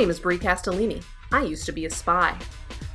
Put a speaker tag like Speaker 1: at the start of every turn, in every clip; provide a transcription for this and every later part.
Speaker 1: name is Brie Castellini. I used to be a spy.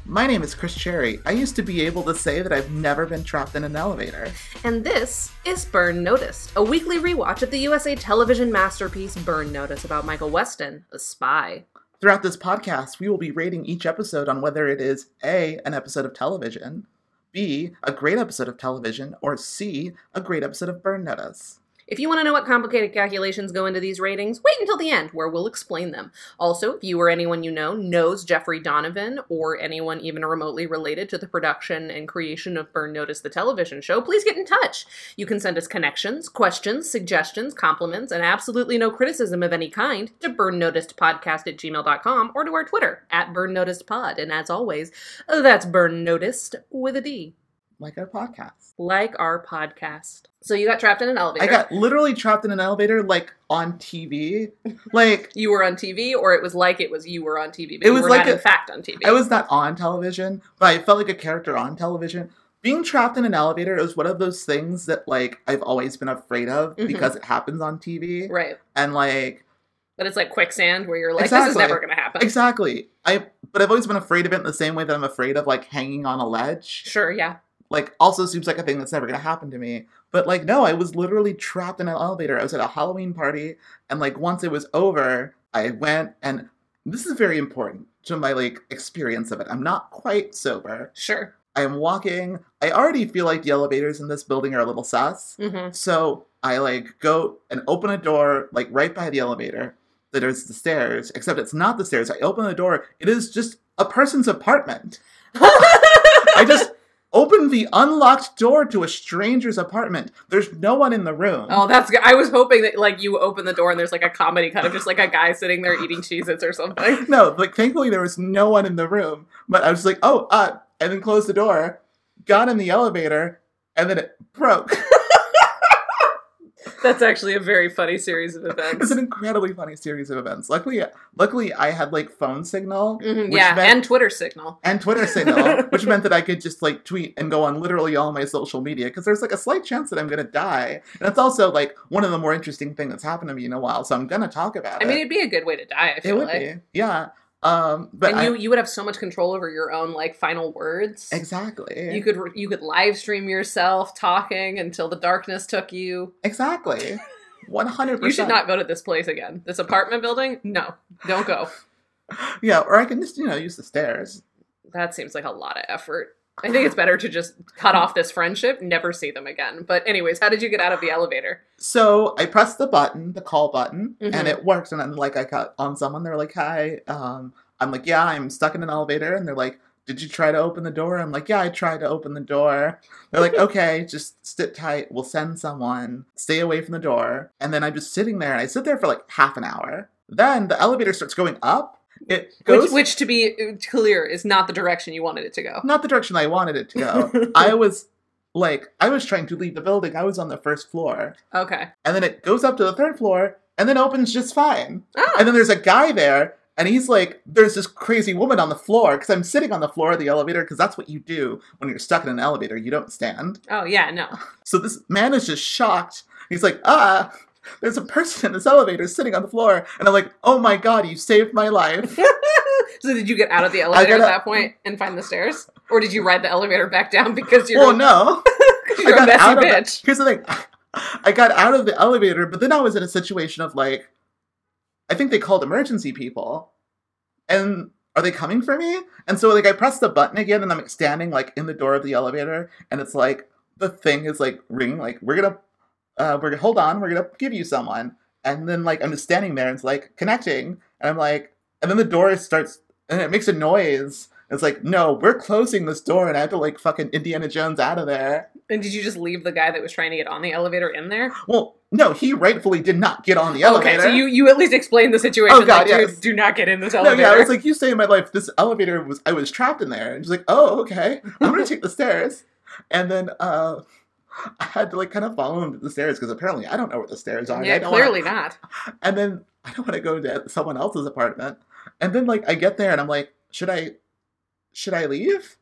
Speaker 2: My name is Chris Cherry. I used to be able to say that I've never been trapped in an elevator.
Speaker 1: And this is Burn Noticed, a weekly rewatch of the USA television masterpiece Burn Notice about Michael Weston, a spy.
Speaker 2: Throughout this podcast, we will be rating each episode on whether it is A, an episode of television, B, a great episode of television, or C, a great episode of Burn Notice.
Speaker 1: If you want to know what complicated calculations go into these ratings, wait until the end, where we'll explain them. Also, if you or anyone you know knows Jeffrey Donovan, or anyone even remotely related to the production and creation of Burn Notice, the television show, please get in touch. You can send us connections, questions, suggestions, compliments, and absolutely no criticism of any kind to burnnoticedpodcast at gmail.com or to our Twitter, at burnnoticedpod. And as always, that's Burn Noticed with a D.
Speaker 2: Like our podcast.
Speaker 1: Like our podcast. So you got trapped in an elevator.
Speaker 2: I got literally trapped in an elevator, like on TV. Like,
Speaker 1: you were on TV, or it was like it was you were on TV, but
Speaker 2: It was
Speaker 1: were
Speaker 2: like
Speaker 1: not
Speaker 2: a-
Speaker 1: in fact on TV.
Speaker 2: I was not on television, but I felt like a character on television. Being trapped in an elevator is one of those things that, like, I've always been afraid of
Speaker 1: Mhm.
Speaker 2: because it happens on TV.
Speaker 1: right,
Speaker 2: And, like,
Speaker 1: but it's like quicksand where you're like, this is never going to happen.
Speaker 2: exactly. I, but I've always been afraid of it in the same way that I'm afraid of, like, hanging on a ledge.
Speaker 1: Sure, yeah.
Speaker 2: Like also seems like a thing that's never gonna happen to me. But like no, I was literally trapped in an elevator. I was at a Halloween party and like once it was over, I went and this is very important to my like experience of it. I'm not quite sober.
Speaker 1: Sure.
Speaker 2: I am walking. I already feel like the elevators in this building are a little sus.
Speaker 1: hmm
Speaker 2: So I like go and open a door like right by the elevator. that is the stairs, except it's not the stairs. I open the door. It is just a person's apartment. I just opened the unlocked door to a stranger's apartment. There's no one in the room.
Speaker 1: Oh, that's good. I was hoping that like you open the door and there's like a comedy kind of just like a guy sitting there eating Cheez-Its or something.
Speaker 2: No, like thankfully there was no one in the room. But I was like, oh, uh, and then closed the door, got in the elevator, and then it broke.
Speaker 1: That's actually a very funny series of events.
Speaker 2: it's an incredibly funny series of events. Luckily, luckily I had like phone signal.
Speaker 1: Mhm,
Speaker 2: which
Speaker 1: yeah,
Speaker 2: meant-
Speaker 1: and Twitter signal.
Speaker 2: and Twitter signal, which meant that I could just like tweet and go on literally all my social media because there's like a slight chance that I'm gonna die, and it's also like one of the more interesting things that's happened to me in a while. So I'm gonna talk about
Speaker 1: I
Speaker 2: it.
Speaker 1: I mean, it'd be a good way to die. I
Speaker 2: it would
Speaker 1: like.
Speaker 2: be, yeah. Um, but
Speaker 1: and
Speaker 2: I,
Speaker 1: you you would have so much control over your own like final words.
Speaker 2: exactly,
Speaker 1: You could you could live stream yourself talking until the darkness took you.
Speaker 2: exactly, one hundred
Speaker 1: You should not go to this place again. This apartment building? No, don't go.
Speaker 2: Yeah, or I can just you know use the stairs.
Speaker 1: That seems like a lot of effort. I think it's better to just cut off this friendship, never see them again. But anyways, how did you get out of the elevator?
Speaker 2: So I pressed the button, the call button,
Speaker 1: Mhm.
Speaker 2: and it worked. And then like I got on someone, they're like, "Hi," um, I'm like, "Yeah, I'm stuck in an elevator," and they're like, "Did you try to open the door?" I'm like, "Yeah, I tried to open the door." They're like, "Okay, just sit tight. We'll send someone. Stay away from the door." And then I'm just sitting there, and I sit there for like half an hour. Then the elevator starts going up. It goes
Speaker 1: Which, which, to be clear, is not the direction you wanted it to go.
Speaker 2: not the direction I wanted it to go. I was like, I was trying to leave the building. I was on the first floor.
Speaker 1: Okay.
Speaker 2: and then it goes up to the third floor and then opens just fine.
Speaker 1: Oh,
Speaker 2: And then there's a guy there and he's like, there's this crazy woman on the floor because I'm sitting on the floor of the elevator because that's what you do when you're stuck in an elevator. You don't stand.
Speaker 1: oh yeah, no.
Speaker 2: So this man is just shocked. He's like, ah, there's a person in this elevator sitting on the floor. And I'm like, oh my God, you saved my life.
Speaker 1: so did you get out of the elevator at that point and find the stairs, or did you ride the elevator back down because you're
Speaker 2: well, no.
Speaker 1: you're a messy
Speaker 2: out of the-
Speaker 1: bitch?
Speaker 2: Here's the thing. I got out of the elevator, but then I was in a situation of like, I think they called emergency people, and are they coming for me? And so like I press the button again, and I'm standing like in the door of the elevator, and it's like the thing is like ringing, like we're gonna, uh, we're gonna hold on, we're gonna give you someone, and then like I'm just standing there, and it's like connecting, and I'm like, and then the door starts, and it makes a noise. It's like, no, we're closing this door, and I have to like fucking Indiana Jones out of there.
Speaker 1: And did you just leave the guy that was trying to get on the elevator in there?
Speaker 2: Well, no, he rightfully did not get on the elevator.
Speaker 1: Okay, so you you at least explained the situation.
Speaker 2: Oh, God,
Speaker 1: like,
Speaker 2: yes.
Speaker 1: do not get in this elevator.
Speaker 2: no, yeah, I was like, you saved my life. This elevator was, I was trapped in there. And she's like, oh, okay. I'm going to take the stairs. And then uh, I had to like kind of follow him to the stairs because apparently I don't know where the stairs are.
Speaker 1: yeah,
Speaker 2: I don't
Speaker 1: clearly
Speaker 2: wanna-
Speaker 1: not.
Speaker 2: And then I don't want to go to someone else's apartment. And then like I get there and I'm like, should I, should I leave?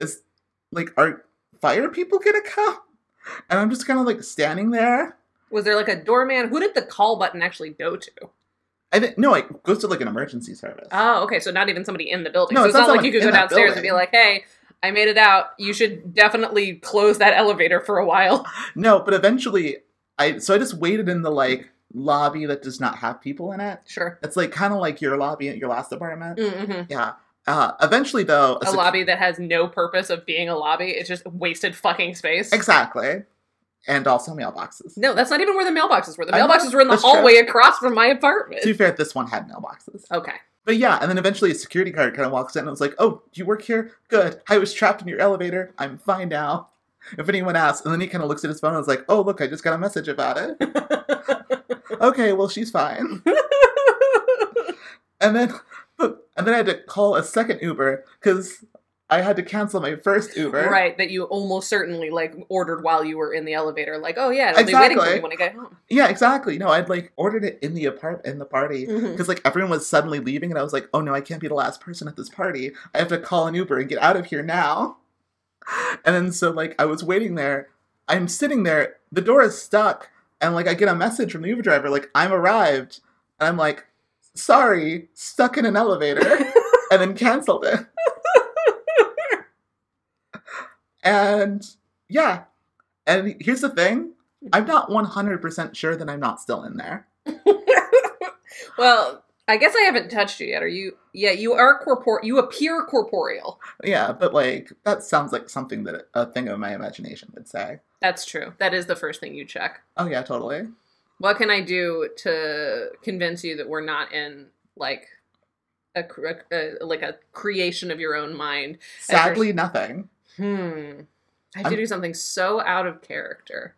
Speaker 2: Is like, are fire people gonna come? And I'm just kind of like standing there.
Speaker 1: Was there like a doorman? Who did the call button actually go to?
Speaker 2: I think no, it goes to like an emergency service.
Speaker 1: Oh, okay. So not even somebody in the building.
Speaker 2: No,
Speaker 1: so
Speaker 2: it's
Speaker 1: it's
Speaker 2: not
Speaker 1: not like you could go downstairs and be like, "Hey, I made it out. You should definitely close that elevator for a while."
Speaker 2: No, but eventually, I so I just waited in the like lobby that does not have people in it.
Speaker 1: Sure.
Speaker 2: It's like kind of like your lobby at your last apartment.
Speaker 1: Mm-hmm.
Speaker 2: Yeah. Uh, eventually, though,
Speaker 1: A
Speaker 2: sec-
Speaker 1: lobby that has no purpose of being a lobby. It's just wasted fucking space.
Speaker 2: exactly, and also mailboxes.
Speaker 1: No, that's not even where the mailboxes were. The mailboxes were in the
Speaker 2: that's true.
Speaker 1: hallway across from my apartment.
Speaker 2: To be fair, this one had mailboxes.
Speaker 1: Okay.
Speaker 2: But yeah, and then eventually a security guard kind of walks in and was like, "Oh, do you work here? Good. I was trapped in your elevator. I'm fine now." If anyone asks, and then he kind of looks at his phone and is like, "Oh, look, I just got a message about it." okay, well, she's fine. And then, and then I had to call a second Uber because I had to cancel my first Uber.
Speaker 1: right, that you almost certainly like ordered while you were in the elevator. Like, oh yeah, it'll be waiting for
Speaker 2: Exactly.
Speaker 1: me when I get home.
Speaker 2: Yeah, exactly. No, I'd like ordered it in the apart in the party
Speaker 1: mm-hmm.
Speaker 2: because like everyone was suddenly leaving, and I was like, "Oh no, I can't be the last person at this party. I have to call an Uber and get out of here now." And then so like I was waiting there. I'm sitting there. The door is stuck, and like I get a message from the Uber driver like I'm arrived, and I'm like, "Sorry, stuck in an elevator," and then canceled it. And yeah, and here's the thing. I'm not 100% sure that I'm not still in there.
Speaker 1: well, I guess I haven't touched you yet. Are you? Yeah, you are corpor. You appear corporeal.
Speaker 2: Yeah, but like that sounds like something that a thing of my imagination would say.
Speaker 1: That's true. That is the first thing you check.
Speaker 2: Oh yeah, totally.
Speaker 1: What can I do to convince you that we're not in like a, a, a like a creation of your own mind?
Speaker 2: Sadly, nothing.
Speaker 1: Hmm. I have to do something so out of character.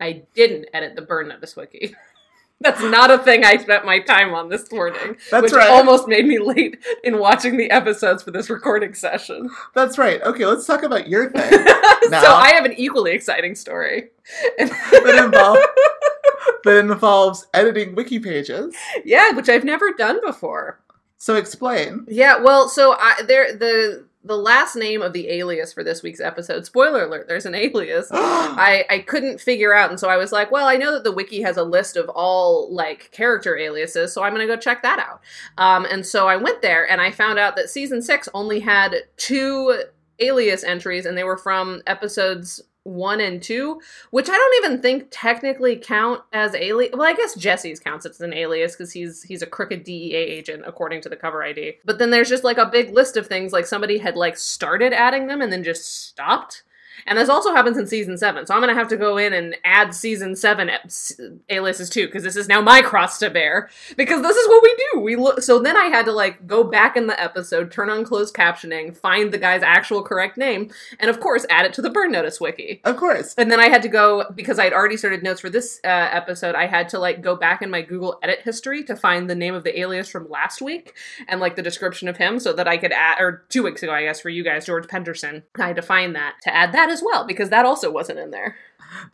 Speaker 1: I didn't edit the Burn Notice wiki. That's not a thing I spent my time on this morning.
Speaker 2: That's
Speaker 1: which
Speaker 2: right.
Speaker 1: almost made me late in watching the episodes for this recording session.
Speaker 2: That's right. Okay, let's talk about your thing.
Speaker 1: so I have an equally exciting story.
Speaker 2: that involves that involves editing wiki pages.
Speaker 1: yeah, which I've never done before.
Speaker 2: So explain.
Speaker 1: Yeah, well, so I there the the last name of the alias for this week's episode. Spoiler alert: there's an alias. I, I couldn't figure out, and so I was like, well, I know that the wiki has a list of all like character aliases, so I'm gonna go check that out. Um, and so I went there, and I found out that season six only had two alias entries, and they were from episodes one and two, which I don't even think technically count as alias. Well, I guess Jesse's counts as an alias because he's he's a crooked DEA agent according to the cover ID. But then there's just like a big list of things like somebody had like started adding them and then just stopped. And this also happens in season seven, so I'm gonna have to go in and add season seven s- aliases too, because this is now my cross to bear. Because this is what we do. We look. So then I had to like go back in the episode, turn on closed captioning, find the guy's actual correct name, and of course add it to the burn notice wiki.
Speaker 2: Of course.
Speaker 1: And then I had to go because I'd already started notes for this uh, episode. I had to like go back in my Google edit history to find the name of the alias from last week and like the description of him so that I could add, or two weeks ago, I guess, for you guys, George Penderson. I had to find that to add that as well because that also wasn't in there.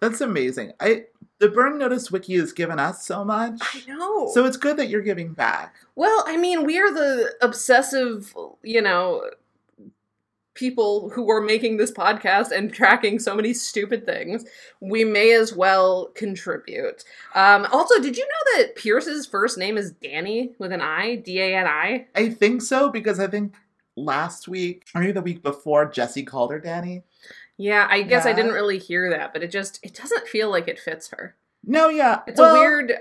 Speaker 2: That's amazing. I the Burn Notice wiki has given us so much.
Speaker 1: I know.
Speaker 2: So it's good that you're giving back.
Speaker 1: Well, I mean, we are the obsessive, you know, people who are making this podcast and tracking so many stupid things. We may as well contribute. Um, also, did you know that Pierce's first name is Dani with an I, D A N I?
Speaker 2: I think so because I think last week or maybe the week before Jesse called her Dani.
Speaker 1: Yeah, I guess I didn't really hear that, but it just it doesn't feel like it fits her.
Speaker 2: No, yeah.
Speaker 1: It's
Speaker 2: well-
Speaker 1: a weird,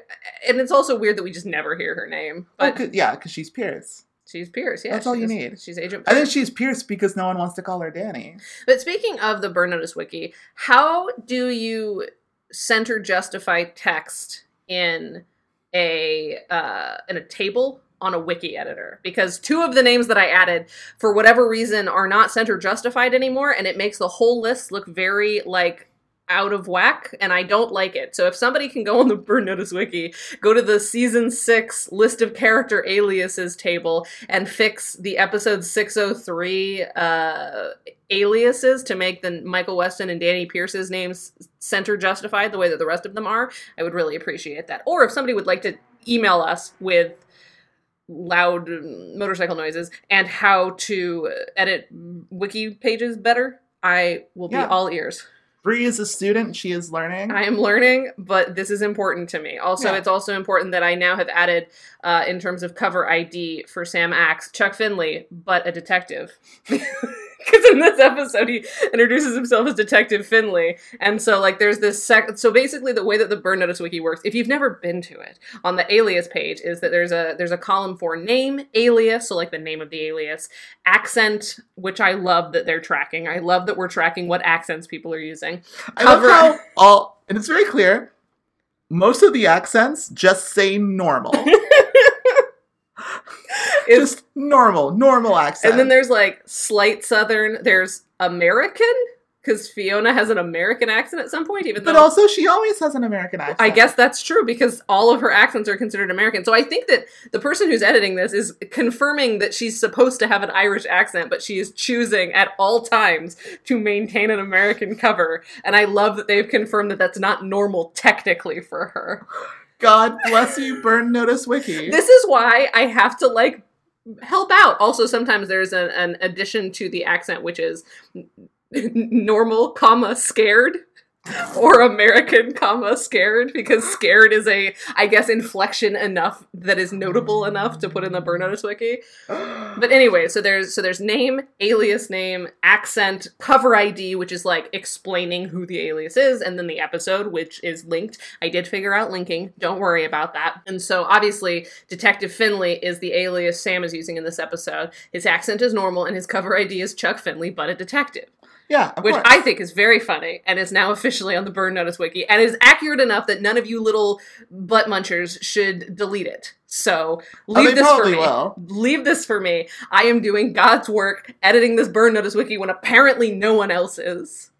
Speaker 1: and it's also weird that we just never hear her name.
Speaker 2: Oh,
Speaker 1: But
Speaker 2: 'cause- yeah, because she's Pierce.
Speaker 1: she's Pierce. Yeah,
Speaker 2: That's all you need.
Speaker 1: She's Agent.
Speaker 2: I think she's Pierce because no one wants to call her Dani.
Speaker 1: But speaking of the Burn Notice Wiki, how do you center justify text in a uh, in a table on a wiki editor? Because two of the names that I added, for whatever reason, are not center justified anymore, and it makes the whole list look very like out of whack and I don't like it. So if somebody can go on the Burn Notice wiki, go to the season 6 list of character aliases table and fix the episode 603 uh aliases to make the Michael Weston and Dani Pierce's names center justified the way that the rest of them are, I would really appreciate that. Or if somebody would like to email us with loud motorcycle noises and how to edit wiki pages better, I will be
Speaker 2: Yeah.
Speaker 1: all ears.
Speaker 2: Bree is a student; she is learning.
Speaker 1: I am learning, but this is important to me. Also,
Speaker 2: Yeah.
Speaker 1: it's also important that I now have added, uh, in terms of cover ID for Sam Axe, Chuck Finley, but a detective. Because in this episode, he introduces himself as Detective Finley, and so like there's this sec. So basically, the way that the Burn Notice Wiki works, if you've never been to it, on the alias page is that there's a there's a column for name, alias, so like the name of the alias, accent, which I love that they're tracking. I love that we're tracking what accents people are using.
Speaker 2: I love how all, and it's very clear. Most of the accents just say normal,
Speaker 1: It's
Speaker 2: just normal, normal accent.
Speaker 1: And then there's like slight Southern. There's American because Fiona has an American accent at some point, even
Speaker 2: but also she always has an American accent.
Speaker 1: I guess that's true because all of her accents are considered American. So I think that the person who's editing this is confirming that she's supposed to have an Irish accent, but she is choosing at all times to maintain an American cover. And I love that they've confirmed that that's not normal technically for her.
Speaker 2: God bless you, Burn Notice Wiki.
Speaker 1: This is why I have to like help out. Also, sometimes there's an, an addition to the accent, which is normal, comma scared, or American, comma scared, because scared is a, I guess, inflection enough that is notable enough to put in the Burn Notice wiki. But anyway, so there's so there's name, alias name, accent, cover ID, which is like explaining who the alias is, and then the episode, which is linked. I did figure out linking. Don't worry about that. And so obviously, Detective Finley is the alias Sam is using in this episode. His accent is normal, and his cover ID is Chuck Finley, but a detective
Speaker 2: yeah,
Speaker 1: which
Speaker 2: course.
Speaker 1: I think is very funny and is now officially on the Burn Notice wiki and is accurate enough that none of you little butt munchers should delete it. So
Speaker 2: Oh,
Speaker 1: leave
Speaker 2: they
Speaker 1: this for me.
Speaker 2: will.
Speaker 1: Leave this for me. I am doing God's work editing this Burn Notice wiki when apparently no one else is.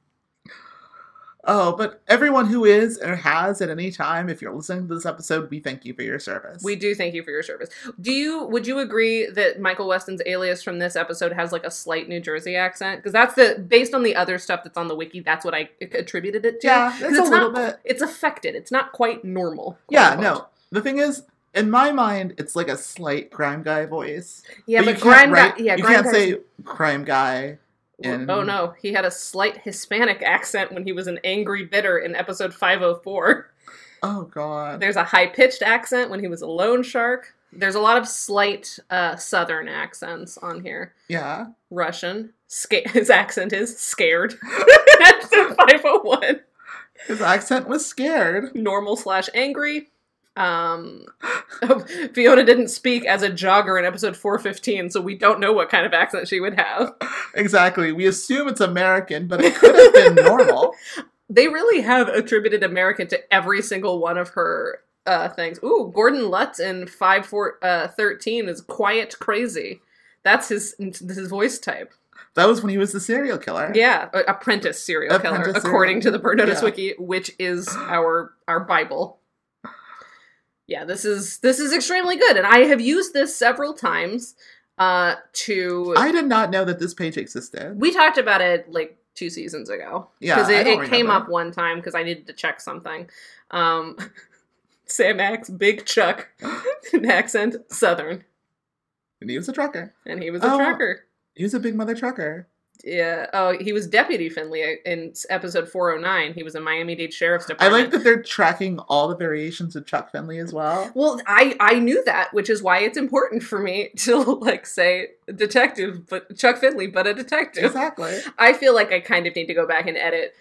Speaker 2: Oh, but everyone who is or has at any time, if you're listening to this episode, we thank you for your service.
Speaker 1: We do thank you for your service. Do you would you agree that Michael Weston's alias from this episode has like a slight New Jersey accent? Because that's the based on the other stuff that's on the wiki, that's what I attributed it to.
Speaker 2: Yeah, it's a
Speaker 1: it's
Speaker 2: little
Speaker 1: not
Speaker 2: bit.
Speaker 1: it's affected. It's not quite normal. quote
Speaker 2: Yeah, no. The thing is, in my mind, it's like a slight crime guy voice.
Speaker 1: Yeah, but,
Speaker 2: can't write-
Speaker 1: guy. Yeah,
Speaker 2: you can't
Speaker 1: Guy's-
Speaker 2: say crime guy. In-
Speaker 1: Oh no, he had a slight Hispanic accent when he was an angry bitter in episode 504.
Speaker 2: Oh god.
Speaker 1: There's a high pitched accent when he was a loan shark. There's a lot of slight uh, southern accents on here.
Speaker 2: Yeah.
Speaker 1: Russian. Sca- his accent is scared. episode 501.
Speaker 2: His accent was scared.
Speaker 1: Normal slash angry. Um, Fiona didn't speak as a jogger in episode 415, so we don't know what kind of accent she would have.
Speaker 2: Exactly. We assume it's American, but it could have been normal.
Speaker 1: They really have attributed American to every single one of her uh, things. Ooh, Gordon Lutz in five four uh, thirteen is quiet crazy. That's his his voice type.
Speaker 2: That was when he was the serial killer.
Speaker 1: Yeah, apprentice serial killer,
Speaker 2: serial-
Speaker 1: according to the Burn Notice
Speaker 2: yeah.
Speaker 1: wiki, which is our our Bible. Yeah, this is this is extremely good, and I have used this several times. Uh, to
Speaker 2: I did not know that this page existed.
Speaker 1: we talked about it like two seasons ago.
Speaker 2: Yeah,
Speaker 1: because
Speaker 2: I
Speaker 1: it, it came up one time because I needed to check something. Um, Sam Axe, Big Chuck, an accent, Southern,
Speaker 2: And he was a trucker.
Speaker 1: and he was a
Speaker 2: Oh.
Speaker 1: trucker.
Speaker 2: He was a big mother trucker.
Speaker 1: Yeah. Oh, he was Deputy Finley uh, in episode 409. He was a Miami-Dade Sheriff's Department.
Speaker 2: I like that they're tracking all the variations of Chuck Finley as well.
Speaker 1: Well, I I knew that, which is why it's important for me to like say detective, but Chuck Finley, but a detective.
Speaker 2: Exactly.
Speaker 1: I feel like I kind of need to go back and edit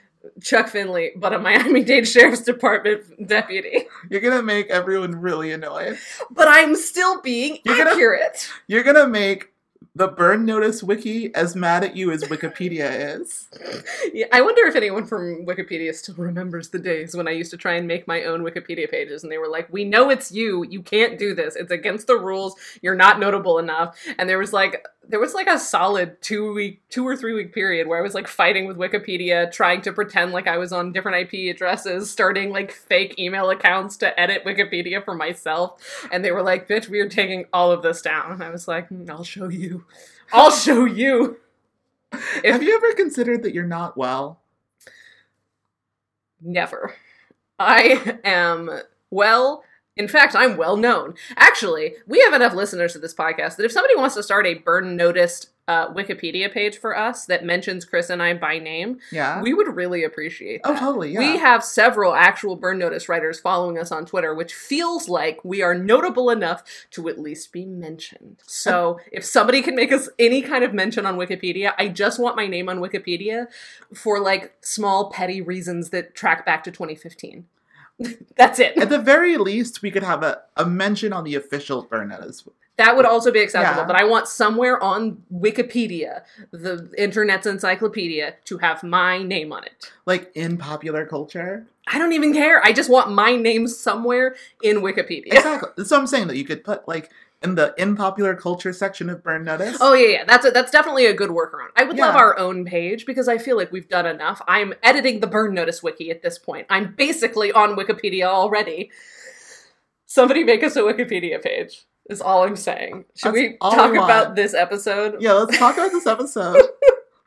Speaker 1: Chuck Finley, but a Miami-Dade Sheriff's Department deputy.
Speaker 2: You're gonna make everyone really annoyed.
Speaker 1: But I'm still being
Speaker 2: You're gonna-
Speaker 1: accurate.
Speaker 2: You're gonna make the Burn Notice wiki as mad at you as Wikipedia is.
Speaker 1: Yeah, I wonder if anyone from Wikipedia still remembers the days when I used to try and make my own Wikipedia pages and they were like, "We know it's you. You can't do this. It's against the rules. You're not notable enough." And there was like there was like a solid 2 week 2 or 3 week period where I was like fighting with Wikipedia, trying to pretend like I was on different IP addresses, starting like fake email accounts to edit Wikipedia for myself. And they were like, "Bitch, we are taking all of this down." And I was like, "Mm, "I'll show you. I'll show you." If-
Speaker 2: Have you ever considered that you're not well?
Speaker 1: Never. I am well. In fact, I'm well known. Actually, we have enough listeners to this podcast that if somebody wants to start a burn noticed uh, Wikipedia page for us that mentions Chris and I by name,
Speaker 2: Yeah.
Speaker 1: we would really appreciate that.
Speaker 2: oh, totally. Yeah.
Speaker 1: We have several actual burn notice writers following us on Twitter, which feels like we are notable enough to at least be mentioned. So if somebody can make us any kind of mention on Wikipedia, I just want my name on Wikipedia for like small petty reasons that track back to 2015. That's it.
Speaker 2: At the very least, we could have a, a mention on the official notice.
Speaker 1: That would also be acceptable,
Speaker 2: Yeah.
Speaker 1: but I want somewhere on Wikipedia, the internet's encyclopedia, to have my name on it.
Speaker 2: Like in popular culture.
Speaker 1: I don't even care. I just want my name somewhere in Wikipedia.
Speaker 2: Exactly. So I'm saying that you could put like in the in popular culture section of burn notice.
Speaker 1: Oh yeah, yeah. That's a, that's definitely a good workaround. I would love our own page because I feel like we've done enough. I'm editing the Burn Notice wiki at this point. I'm basically on Wikipedia already. Somebody make us a Wikipedia page. Is all I'm saying. Should
Speaker 2: That's
Speaker 1: we talk about this episode?
Speaker 2: Yeah, let's talk about this episode.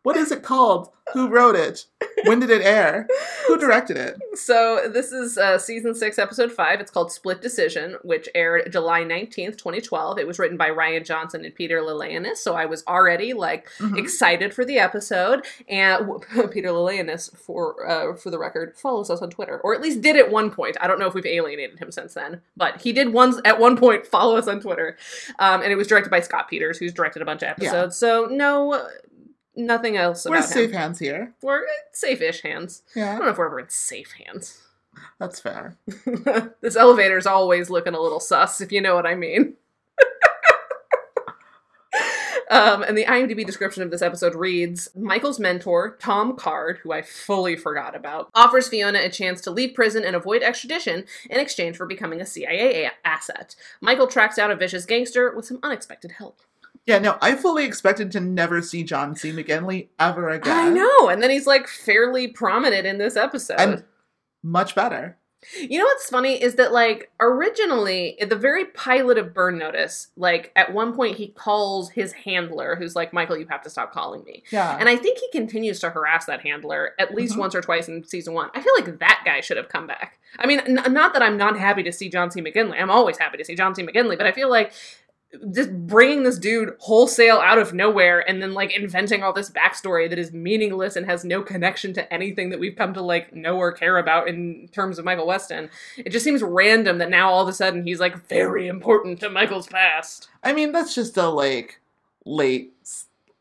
Speaker 2: What is it called? Who wrote it? When did it air? Who directed it?
Speaker 1: So this is uh, season six, episode five. It's called Split Decision, which aired July nineteenth, twenty twelve. It was written by Ryan Johnson and Peter Lalayanis, so I was already like
Speaker 2: Mhm.
Speaker 1: excited for the episode. And Peter Lalayanis, for uh, for the record, follows us on Twitter, or at least did at one point. I don't know if we've alienated him since then, but he did once at one point follow us on Twitter. Um, and it was directed by Scott Peters, who's directed a bunch of
Speaker 2: Yeah.
Speaker 1: episodes. So no, nothing else
Speaker 2: We're safe
Speaker 1: him.
Speaker 2: hands here.
Speaker 1: We're safe-ish hands.
Speaker 2: Yeah.
Speaker 1: I don't know if we're ever in safe hands.
Speaker 2: that's fair.
Speaker 1: this elevator's always looking a little sus, if you know what I mean. um, and the IMDb description of this episode reads Michael's mentor, Tom Card, who I fully forgot about, offers Fiona a chance to leave prison and avoid extradition in exchange for becoming a CIA asset. Michael tracks down a vicious gangster with some unexpected help.
Speaker 2: Yeah, no, I fully expected to never see John C. McGinley ever again.
Speaker 1: I know, and then he's like fairly prominent in this episode.
Speaker 2: And much better.
Speaker 1: You know what's funny is that like originally at the very pilot of Burn Notice, like at one point he calls his handler, who's like, Michael, you have to stop calling me.
Speaker 2: Yeah.
Speaker 1: And I think he continues to harass that handler at least
Speaker 2: Mhm.
Speaker 1: once or twice in season one. I feel like that guy should have come back. I mean, n- not that I'm not happy to see John C. McGinley. I'm always happy to see John C. McGinley, but I feel like just bringing this dude wholesale out of nowhere and then like inventing all this backstory that is meaningless and has no connection to anything that we've come to like know or care about in terms of Michael Weston. It just seems random that now all of a sudden he's like very important to Michael's past.
Speaker 2: I mean, that's just a like late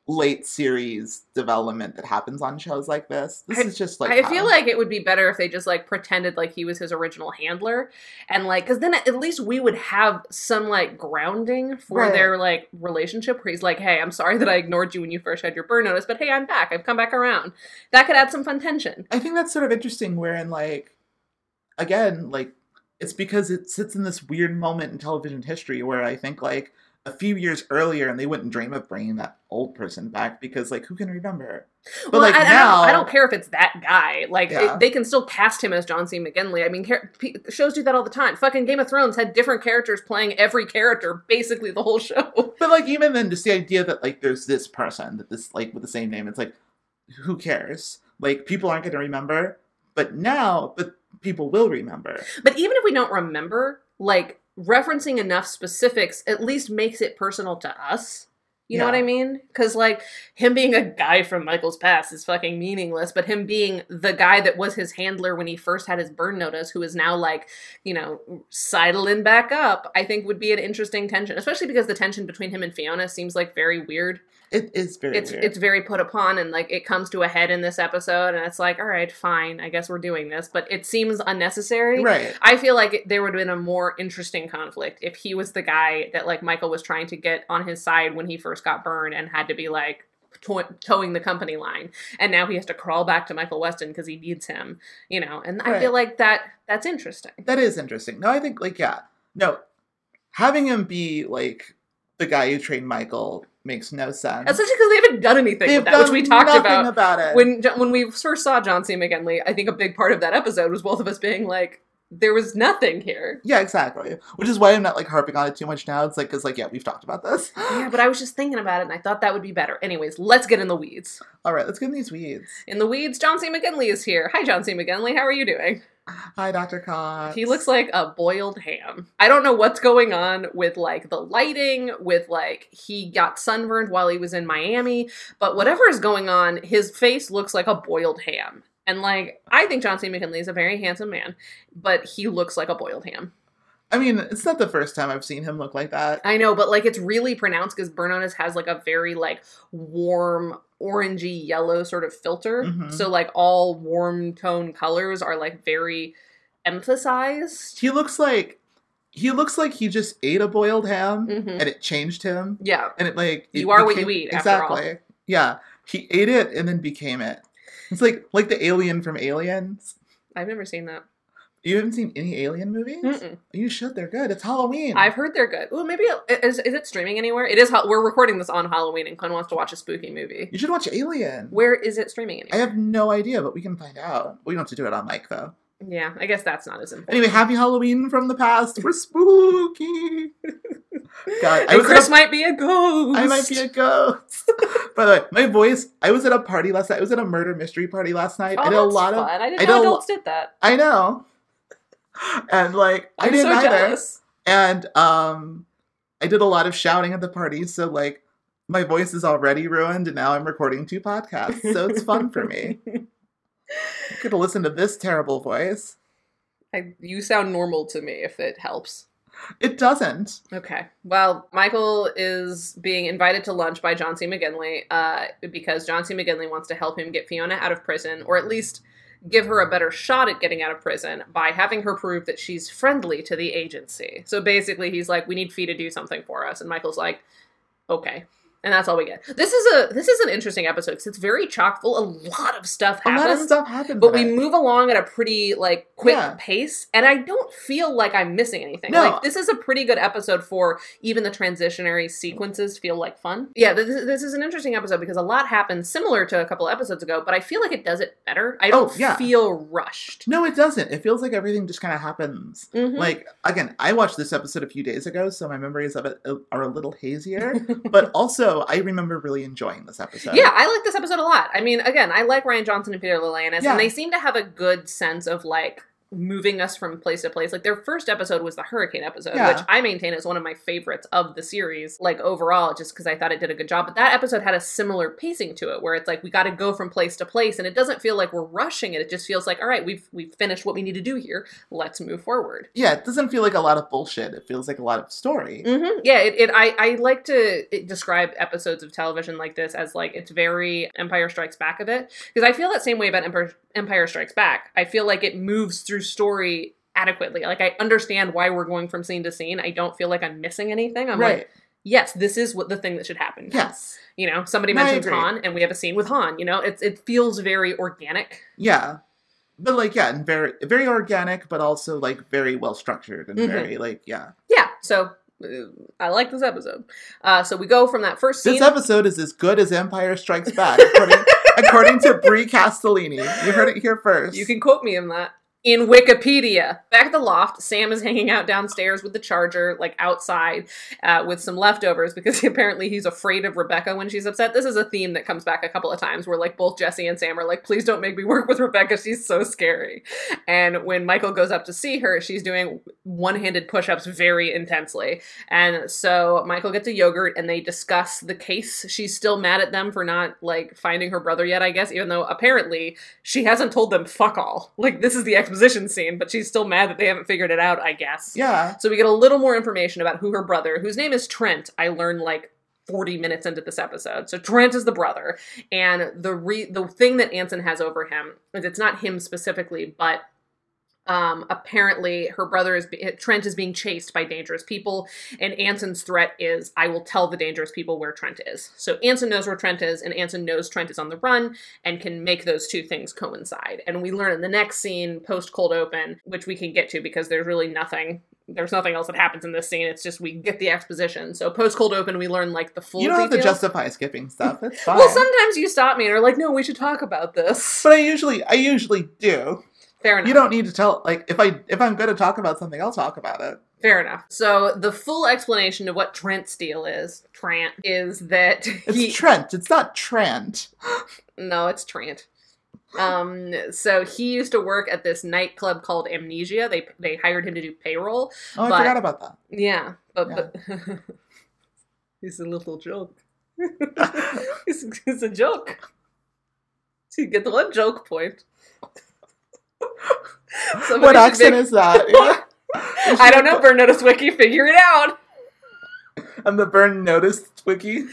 Speaker 2: late series development that happens on shows like this. This
Speaker 1: I-
Speaker 2: is just like
Speaker 1: I
Speaker 2: how-
Speaker 1: feel like it would be better if they just like pretended like he was his original handler and like cuz then at least we would have some like grounding for
Speaker 2: Right.
Speaker 1: their like relationship where he's like, "Hey, I'm sorry that I ignored you when you first had your burn notice, but hey, I'm back. I've come back around." That could add some fun tension.
Speaker 2: I think that's sort of interesting wherein like again, like it's because it sits in this weird moment in television history where I think like a few years earlier and they wouldn't dream of bringing that old person back because like who can remember? But
Speaker 1: well,
Speaker 2: like
Speaker 1: I, I
Speaker 2: now
Speaker 1: don't, I don't care if it's that guy. Like
Speaker 2: Yeah.
Speaker 1: it- they can still cast him as John C. McGinley. I mean, char- pe- shows do that all the time. Fucking Game of Thrones had different characters playing every character basically the whole show.
Speaker 2: But like even then, just the idea that like there's this person that this like with the same name, it's like who cares? Like people aren't going to remember, but now, but people will remember.
Speaker 1: But even if we don't remember, like referencing enough specifics at least makes it personal to us. You know what I mean? Because like him being a guy from Michael's past is fucking meaningless, but him being the guy that was his handler when he first had his burn notice, who is now like, you know, sidling back up, I think would be an interesting tension, especially because the tension between him and Fiona seems like very weird.
Speaker 2: It is very
Speaker 1: It's
Speaker 2: weird.
Speaker 1: it's very put upon, and like it comes to a head in this episode, and it's like, all right, fine, I guess we're doing this, but it seems unnecessary.
Speaker 2: right.
Speaker 1: I feel like there would have been a more interesting conflict if he was the guy that like Michael was trying to get on his side when he first got burned and had to be like towing the company line, and now he has to crawl back to Michael Weston because he needs him, you know. And I feel like that that's interesting.
Speaker 2: That is interesting. No, I think like yeah, no, having him be like the guy who trained Michael makes no sense.
Speaker 1: Especially because they haven't done anything
Speaker 2: They've
Speaker 1: with that, which we talked
Speaker 2: nothing
Speaker 1: about.
Speaker 2: it.
Speaker 1: when when we first saw John C. McGinley, I think a big part of that episode was both of us being like, there was nothing here.
Speaker 2: yeah, exactly. Which is why I'm not like harping on it too much now. It's like because like yeah, we've talked about this.
Speaker 1: Yeah, but I was just thinking about it and I thought that would be better. Anyways, let's get in the weeds.
Speaker 2: All right, let's get in these weeds.
Speaker 1: In the weeds, John C. McGinley is here. Hi, John C. McGinley. How are you doing?
Speaker 2: Hi, Dr. Cox.
Speaker 1: He looks like a boiled ham. I don't know what's going on with like the lighting, with like he got sunburned while he was in Miami, but whatever is going on, his face looks like a boiled ham. And like, I think John C. McGinley is a very handsome man, but he looks like a boiled ham.
Speaker 2: I mean, it's not the first time I've seen him look like that.
Speaker 1: I know, but like it's really pronounced because Burn Notice has like a very like warm orangey yellow sort of filter.
Speaker 2: Mhm.
Speaker 1: So like all warm tone colors are like very emphasized.
Speaker 2: He looks like he looks like he just ate a boiled ham
Speaker 1: Mhm.
Speaker 2: and it changed him.
Speaker 1: Yeah.
Speaker 2: And it like it
Speaker 1: You are what you eat.
Speaker 2: Exactly. Yeah. He ate it and then became it. It's like like the alien from Aliens.
Speaker 1: I've never seen that.
Speaker 2: You haven't seen any alien movies?
Speaker 1: Mm-mm.
Speaker 2: You should. They're good. It's Halloween.
Speaker 1: I've heard they're good. Well, maybe it- is, is it streaming anywhere? It is. We're recording this on Halloween, and Glenn wants to watch a spooky movie.
Speaker 2: You should watch Alien.
Speaker 1: Where is it streaming
Speaker 2: I have no idea, but we can find out. We don't have to do it on mic though.
Speaker 1: yeah, I guess that's not as important.
Speaker 2: Anyway, happy Halloween from the past. We're spooky. God, I
Speaker 1: oh,
Speaker 2: and
Speaker 1: Chris
Speaker 2: a,
Speaker 1: might be a ghost.
Speaker 2: I might be a ghost. By the way, my voice. I was at a party last night. I was at a murder mystery party last night.
Speaker 1: Oh,
Speaker 2: I did a lot
Speaker 1: fun.
Speaker 2: of.
Speaker 1: I didn't
Speaker 2: I
Speaker 1: know
Speaker 2: did a-
Speaker 1: adults did that.
Speaker 2: I know. And like I
Speaker 1: I'm
Speaker 2: didn't
Speaker 1: so
Speaker 2: either.
Speaker 1: jealous.
Speaker 2: And um, I did a lot of shouting at the party. So like, my voice is already ruined, and now I'm recording two podcasts. So it's fun for me. I could listen to this terrible voice.
Speaker 1: I, you sound normal to me if it helps.
Speaker 2: It doesn't.
Speaker 1: Okay. Well, Michael is being invited to lunch by John C. McGinley uh, because John C. McGinley wants to help him get Fiona out of prison, or at least give her a better shot at getting out of prison by having her prove that she's friendly to the agency. So basically, he's like, "We need Fee to do something for us," and Michael's like, "Okay." And that's all we get. This is a this is an interesting episode because it's very chock full. A lot of stuff
Speaker 2: A lot of stuff happens.
Speaker 1: But we move along at a pretty like quick
Speaker 2: Yeah.
Speaker 1: pace, and I don't feel like I'm missing anything.
Speaker 2: No.
Speaker 1: Like this is a pretty good episode for even the transitionary sequences feel like fun. Yeah, this, this is an interesting episode because a lot happens similar to a couple episodes ago, but I feel like it does it better. I don't
Speaker 2: Oh, yeah.
Speaker 1: feel rushed.
Speaker 2: No, it doesn't. It feels like everything just kind of happens.
Speaker 1: Mhm.
Speaker 2: Like again, I watched this episode a few days ago, so my memories of it uh, are a little hazier. but also, I remember really enjoying this episode.
Speaker 1: Yeah, I like this episode a lot. I mean, again, I like Ryan Johnson and Peter Lalayanis,
Speaker 2: Yeah.
Speaker 1: and they seem to have a good sense of like moving us from place to place. Like their first episode was the hurricane episode,
Speaker 2: Yeah.
Speaker 1: which I maintain is one of my favorites of the series, like overall, just because I thought it did a good job. But that episode had a similar pacing to it, where it's like we got to go from place to place, and it doesn't feel like we're rushing it. It just feels like, all right, we've we've finished what we need to do here. Let's move forward.
Speaker 2: yeah. It doesn't feel like a lot of bullshit. It feels like a lot of story.
Speaker 1: hmm Yeah, it, it I I like to describe episodes of television like this as like it's very Empire Strikes Back of it because I feel that same way about Empire Empire Strikes Back. I feel like it moves through story adequately. Like I understand why we're going from scene to scene. I don't feel like I'm missing anything. I'm
Speaker 2: right.
Speaker 1: like, yes, this is what the thing that should happen.
Speaker 2: yes.
Speaker 1: You know, somebody
Speaker 2: No,
Speaker 1: mentions. Han and we have a scene with Han. You know, it's it feels very organic.
Speaker 2: Yeah. But like yeah, and very very organic, but also like very well structured and
Speaker 1: Mhm.
Speaker 2: very like yeah.
Speaker 1: Yeah. So uh, I like this episode. Uh, so we go from that first scene.
Speaker 2: This episode is as good as Empire Strikes Back, according, according to Brie Castellini. You heard it here first.
Speaker 1: You can quote me in that. In Wikipedia. Back at the loft, Sam is hanging out downstairs with the charger, like outside, uh, with some leftovers because apparently he's afraid of Rebecca when she's upset. This is a theme that comes back a couple of times where, like, both Jesse and Sam are like, please don't make me work with Rebecca. She's so scary. And when Michael goes up to see her, she's doing one handed push ups very intensely. And so Michael gets a yogurt and they discuss the case. She's still mad at them for not, like, finding her brother yet, I guess, even though apparently she hasn't told them fuck all. Like, this is the exposition scene, but she's still mad that they haven't figured it out, I guess.
Speaker 2: Yeah.
Speaker 1: So we get a little more information about who her brother, whose name is Trent, I learned like 40 minutes into this episode. So Trent is the brother, and the re- the thing that Anson has over him is it's not him specifically, but um, apparently her brother is Trent is being chased by dangerous people, and Anson's threat is I will tell the dangerous people where Trent is. So Anson knows where Trent is, and Anson knows Trent is on the run and can make those two things coincide. And we learn in the next scene, post cold open, which we can get to because there's really nothing. There's nothing else that happens in this scene. It's just we get the exposition. So post cold open, we learn like the full.
Speaker 2: You don't have to justify skipping stuff. It's fine.
Speaker 1: Well, sometimes you stop me and are like, "No, we should talk about this."
Speaker 2: but I usually I usually do.
Speaker 1: Fair enough.
Speaker 2: You don't need to tell like if I if I'm going to talk about something, I'll talk about it.
Speaker 1: Fair enough. So the full explanation of what Trent's deal is, Trent, is that
Speaker 2: It's
Speaker 1: he.
Speaker 2: Trent. It's not Trent.
Speaker 1: no, it's Trent. Um, so he used to work at this nightclub called Amnesia. They they hired him to do payroll.
Speaker 2: Oh, I
Speaker 1: But-
Speaker 2: forgot about that.
Speaker 1: Yeah, but
Speaker 2: Yeah.
Speaker 1: but he's a little joke. it's, it's a joke. So you get the one joke point. Somebody
Speaker 2: what accent
Speaker 1: make-
Speaker 2: is that? Yeah.
Speaker 1: I don't know. Burn Notice Wiki, figure it out.
Speaker 2: I'm the burn Notice wiki.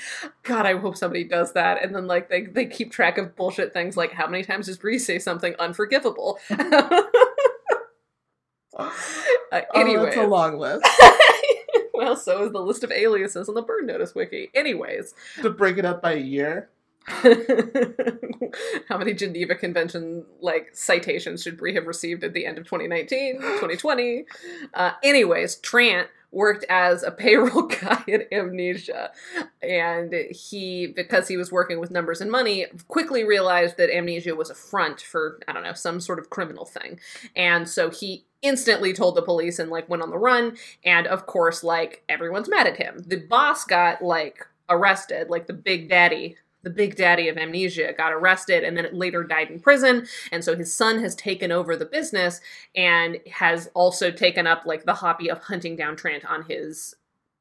Speaker 1: God, I hope somebody does that. And then like they, they keep track of bullshit things like how many times does Bree say something unforgivable? uh,
Speaker 2: Oh,
Speaker 1: anyway.
Speaker 2: that's a long list.
Speaker 1: well, so is the list of aliases on the Burn Notice Wiki. Anyways.
Speaker 2: to break it up by year.
Speaker 1: How many Geneva Convention like citations should Brie have received at the end of 2019, 2020? Uh, anyways, Trant worked as a payroll guy at Amnesia, and he, because he was working with numbers and money, quickly realized that Amnesia was a front for I don't know some sort of criminal thing, and so he instantly told the police and like went on the run, and of course like everyone's mad at him. The boss got like arrested, like the big daddy the big daddy of amnesia got arrested and then later died in prison and so his son has taken over the business and has also taken up like the hobby of hunting down trant on his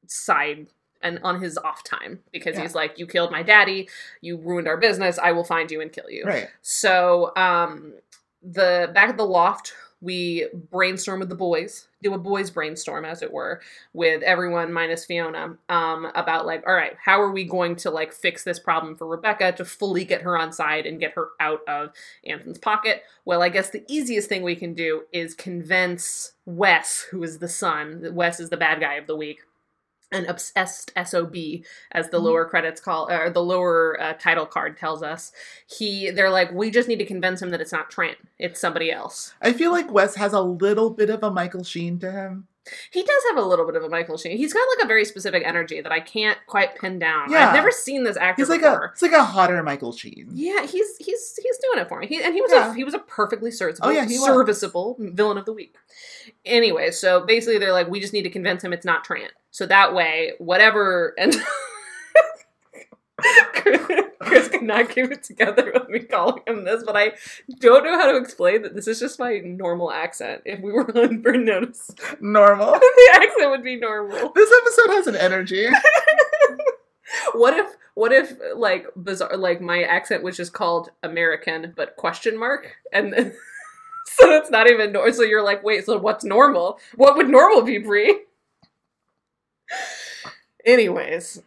Speaker 1: side and on his off time because
Speaker 2: Yeah.
Speaker 1: he's like you killed my daddy you ruined our business i will find you and kill you
Speaker 2: Right.
Speaker 1: so um the back at the loft we brainstorm with the boys do a boys brainstorm as it were with everyone minus fiona um about like all right how are we going to like fix this problem for rebecca to fully get her on side and get her out of anson's pocket? Well i guess the easiest thing we can do is convince wes who is the son that wes is the bad guy of the week an obsessed sob as the
Speaker 2: Mhm.
Speaker 1: lower credits call or the lower uh, title card tells us he they're like we just need to convince him that it's not trent it's somebody else
Speaker 2: I feel like Wes has a little bit of a Michael Sheen to him.
Speaker 1: he does have a little bit of a michael sheen he's got like a very specific energy that i can't quite pin down
Speaker 2: Yeah.
Speaker 1: i've never seen this actor
Speaker 2: He's like
Speaker 1: before
Speaker 2: a it's like a hotter Michael Sheen.
Speaker 1: yeah, he's he's he's doing it for me. He, and he was
Speaker 2: Yeah.
Speaker 1: a he was a perfectly serviceable,
Speaker 2: Oh, yeah, was.
Speaker 1: serviceable villain of the week. Anyway, so basically they're like, we just need to convince him it's not Trant. So that way, whatever and Chris cannot keep it together with me calling him this, but I don't know how to explain that this is just my normal accent. If we were on Burn Notice,
Speaker 2: Normal.
Speaker 1: the accent would be normal.
Speaker 2: This episode has an energy.
Speaker 1: What if what if like bizarre like my accent was just called American but question mark and then so it's not even nor- so you're like wait so what's normal what would normal be Brie anyways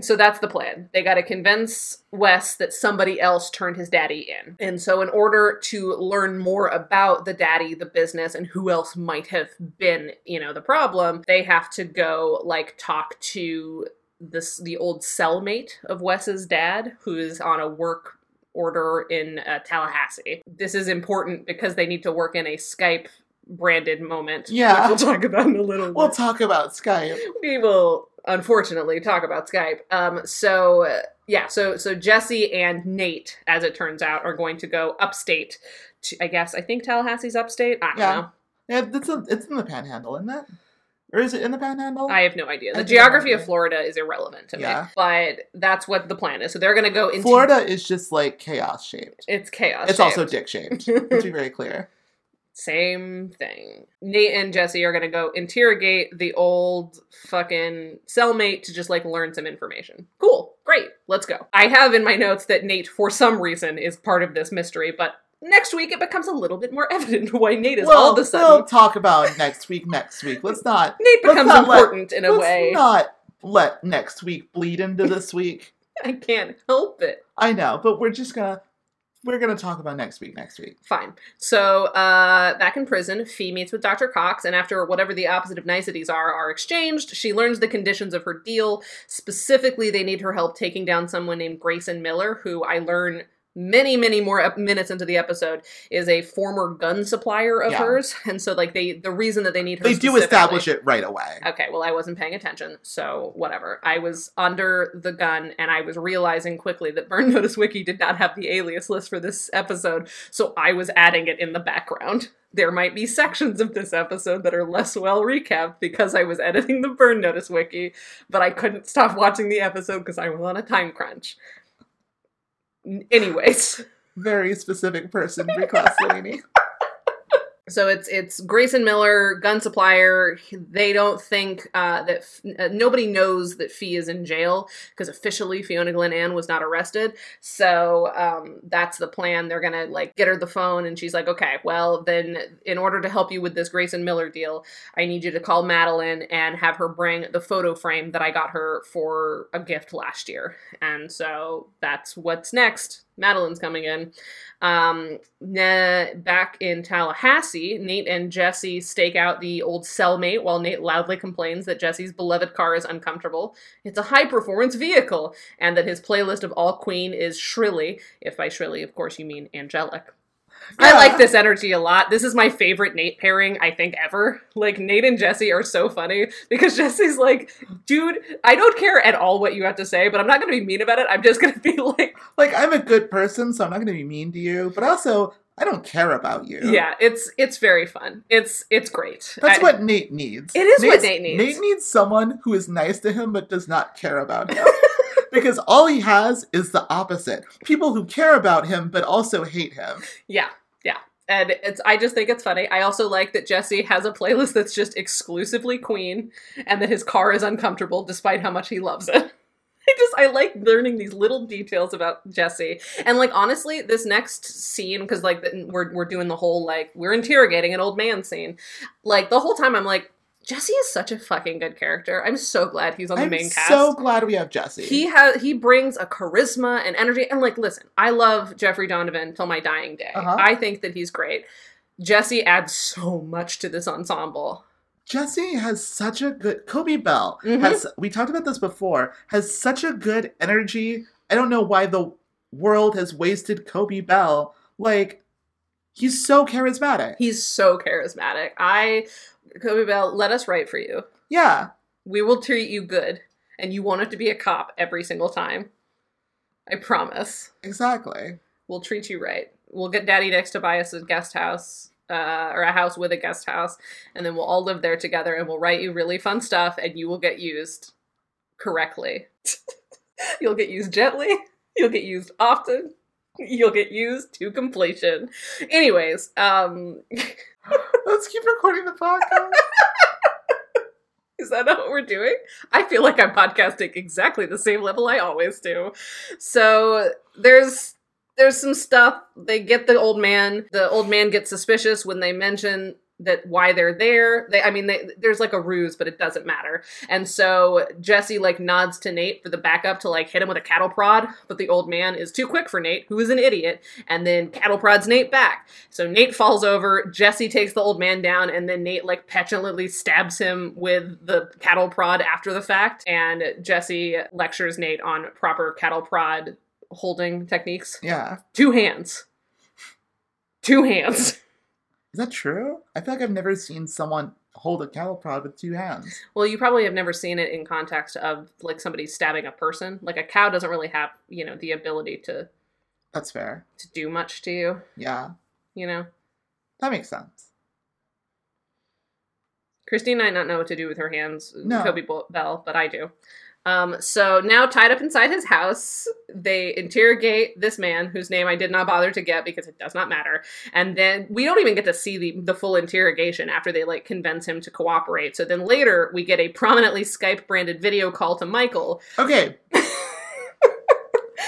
Speaker 1: so that's the plan they got to convince Wes that somebody else turned his daddy in and so in order to learn more about the daddy the business and who else might have been you know the problem they have to go like talk to this the old cellmate of Wes's dad, who is on a work order in uh, Tallahassee. This is important because they need to work in a Skype branded moment.
Speaker 2: Yeah.
Speaker 1: we'll talk about in a little.
Speaker 2: We'll
Speaker 1: bit.
Speaker 2: talk about Skype.
Speaker 1: we will unfortunately talk about Skype. Um, so uh, yeah, so so Jesse and Nate, as it turns out, are going to go upstate. To, I guess I think Tallahassee's upstate. I don't
Speaker 2: Yeah.
Speaker 1: know.
Speaker 2: Yeah, it's, a, it's in the Panhandle, isn't it? Or is it in the Panhandle?
Speaker 1: I have no idea. The geography of. Florida is irrelevant to
Speaker 2: Yeah.
Speaker 1: me, but that's what the plan is. So they're going to go into
Speaker 2: Florida is just like chaos shaped.
Speaker 1: It's chaos.
Speaker 2: It's also dick shaped. Let's be very clear.
Speaker 1: Same thing. Nate and Jesse are gonna go interrogate the old fucking cellmate to just like learn some information. Cool. Great. Let's go. I have in my notes that Nate, for some reason, is part of this mystery, but next week it becomes a little bit more evident why Nate is
Speaker 2: well,
Speaker 1: all of a
Speaker 2: we'll
Speaker 1: sudden
Speaker 2: talk about next week. Next week. Let's not.
Speaker 1: Nate becomes
Speaker 2: not let-
Speaker 1: important in a way.
Speaker 2: let's
Speaker 1: way.
Speaker 2: not let next week bleed into this week.
Speaker 1: I can't help it.
Speaker 2: I know, but we're just gonna we're gonna talk about next week. Next week.
Speaker 1: Fine. So, uh, back in prison, Fee meets with Dr. Cox, and after whatever the opposite of niceties are are exchanged, she learns the conditions of her deal. Specifically, they need her help taking down someone named Grayson Miller, who I learn many, many more ep- minutes into the episode is a former gun supplier of
Speaker 2: Yeah.
Speaker 1: hers, and so like they the reason that they need her
Speaker 2: They do establish it right away.
Speaker 1: Okay, well, I wasn't paying attention, so whatever. I was under the gun, and I was realizing quickly that Burn Notice Wiki did not have the alias list for this episode, so I was adding it in the background. There might be sections of this episode that are less well recapped because I was editing the Burn Notice Wiki, but I couldn't stop watching the episode because I was on a time crunch. Anyways,
Speaker 2: very specific person, Brie Castellini.
Speaker 1: So it's it's Grayson Miller, gun supplier. They don't think uh, that uh, nobody knows that Fee is in jail because officially Fiona Glenanne was not arrested. So um, that's the plan. They're gonna like get her the phone, and she's like, "Okay, well then, in order to help you with this Grayson Miller deal, I need you to call Madeline and have her bring the photo frame that I got her for a gift last year." And so that's what's next. Madeline's coming in. Um, back in Tallahassee, Nate and Jesse stake out the old cellmate while Nate loudly complains that Jesse's beloved car is uncomfortable. It's a high performance vehicle, and that his playlist of All Queen is shrilly. If by shrilly, of course, you mean angelic. I like this energy a lot. This is my favorite Nate pairing, I think, ever. Like, Nate and Jesse are so funny because Jesse's like, dude, I don't care at all what you have to say, but I'm not going to be mean about it. I'm just going to be like,
Speaker 2: Like, I'm a good person, so I'm not going to be mean to you, but also, I don't care about you.
Speaker 1: yeah, it's it's very fun. It's it's great.
Speaker 2: That's
Speaker 1: I-
Speaker 2: what Nate needs.
Speaker 1: It is what Nate needs.
Speaker 2: Nate needs someone who is nice to him but does not care about him. because all he has is the opposite. People who care about him but also hate him.
Speaker 1: Yeah, yeah. And it's I just think it's funny. I also like that Jesse has a playlist that's just exclusively Queen and that his car is uncomfortable despite how much he loves it. I just I like learning these little details about Jesse. And like honestly, this next scene cuz like we're we're doing the whole like we're interrogating an old man scene. Like the whole time I'm like Jesse is such a fucking good character. I'm so glad he's on the main cast.
Speaker 2: I'm
Speaker 1: main cast.
Speaker 2: so glad we have Jesse.
Speaker 1: He has he brings a charisma and energy and like listen, I love Jeffrey Donovan till my dying day.
Speaker 2: Uh-huh.
Speaker 1: I think that he's great. Jesse adds so much to this ensemble.
Speaker 2: Jesse has such a good Coby Bell
Speaker 1: Mhm.
Speaker 2: has we talked about this before has such a good energy. I don't know why the world has wasted Coby Bell. Like he's so charismatic.
Speaker 1: He's so charismatic. I Coby Bell, let us write for you.
Speaker 2: yeah.
Speaker 1: We will treat you good and you want it to be a cop every single time. I promise.
Speaker 2: Exactly.
Speaker 1: We'll treat you right. We'll get Daddy Dix to buy us a guest house, uh, or a house with a guest house, and then we'll all live there together and we'll write you really fun stuff and you will get used correctly. You'll get used gently, you'll get used often, you'll get used to completion. Anyways, um,
Speaker 2: Let's keep recording the podcast.
Speaker 1: is that not what we're doing? I feel like I'm podcasting exactly the same level I always do. So there's there's some stuff. They get the old man. The old man gets suspicious when they mention that why they're there. They, I mean, they, there's like a ruse, but it doesn't matter. And so Jesse like nods to Nate for the backup to like hit him with a cattle prod, but the old man is too quick for Nate, who is an idiot, and then cattle prods Nate back. So Nate falls over. Jesse takes the old man down, and then Nate like petulantly stabs him with the cattle prod after the fact. And Jesse lectures Nate on proper cattle prod holding techniques.
Speaker 2: Yeah.
Speaker 1: Two hands. Two hands.
Speaker 2: Is that true? I feel like I've never seen someone hold a cattle prod with two hands.
Speaker 1: Well, you probably have never seen it in context of like somebody stabbing a person. Like a cow doesn't really have, you know, the ability to
Speaker 2: That's fair.
Speaker 1: to do much to you,
Speaker 2: Yeah.
Speaker 1: you know.
Speaker 2: That makes sense.
Speaker 1: Christine might not know what to do with her hands,
Speaker 2: No.
Speaker 1: Coby Bo- Bell, but I do. Um, so now tied up inside his house, they interrogate this man whose name I did not bother to get because it does not matter. And then we don't even get to see the, the full interrogation after they like convince him to cooperate. So then later we get a prominently Skype branded video call to Michael.
Speaker 2: Okay.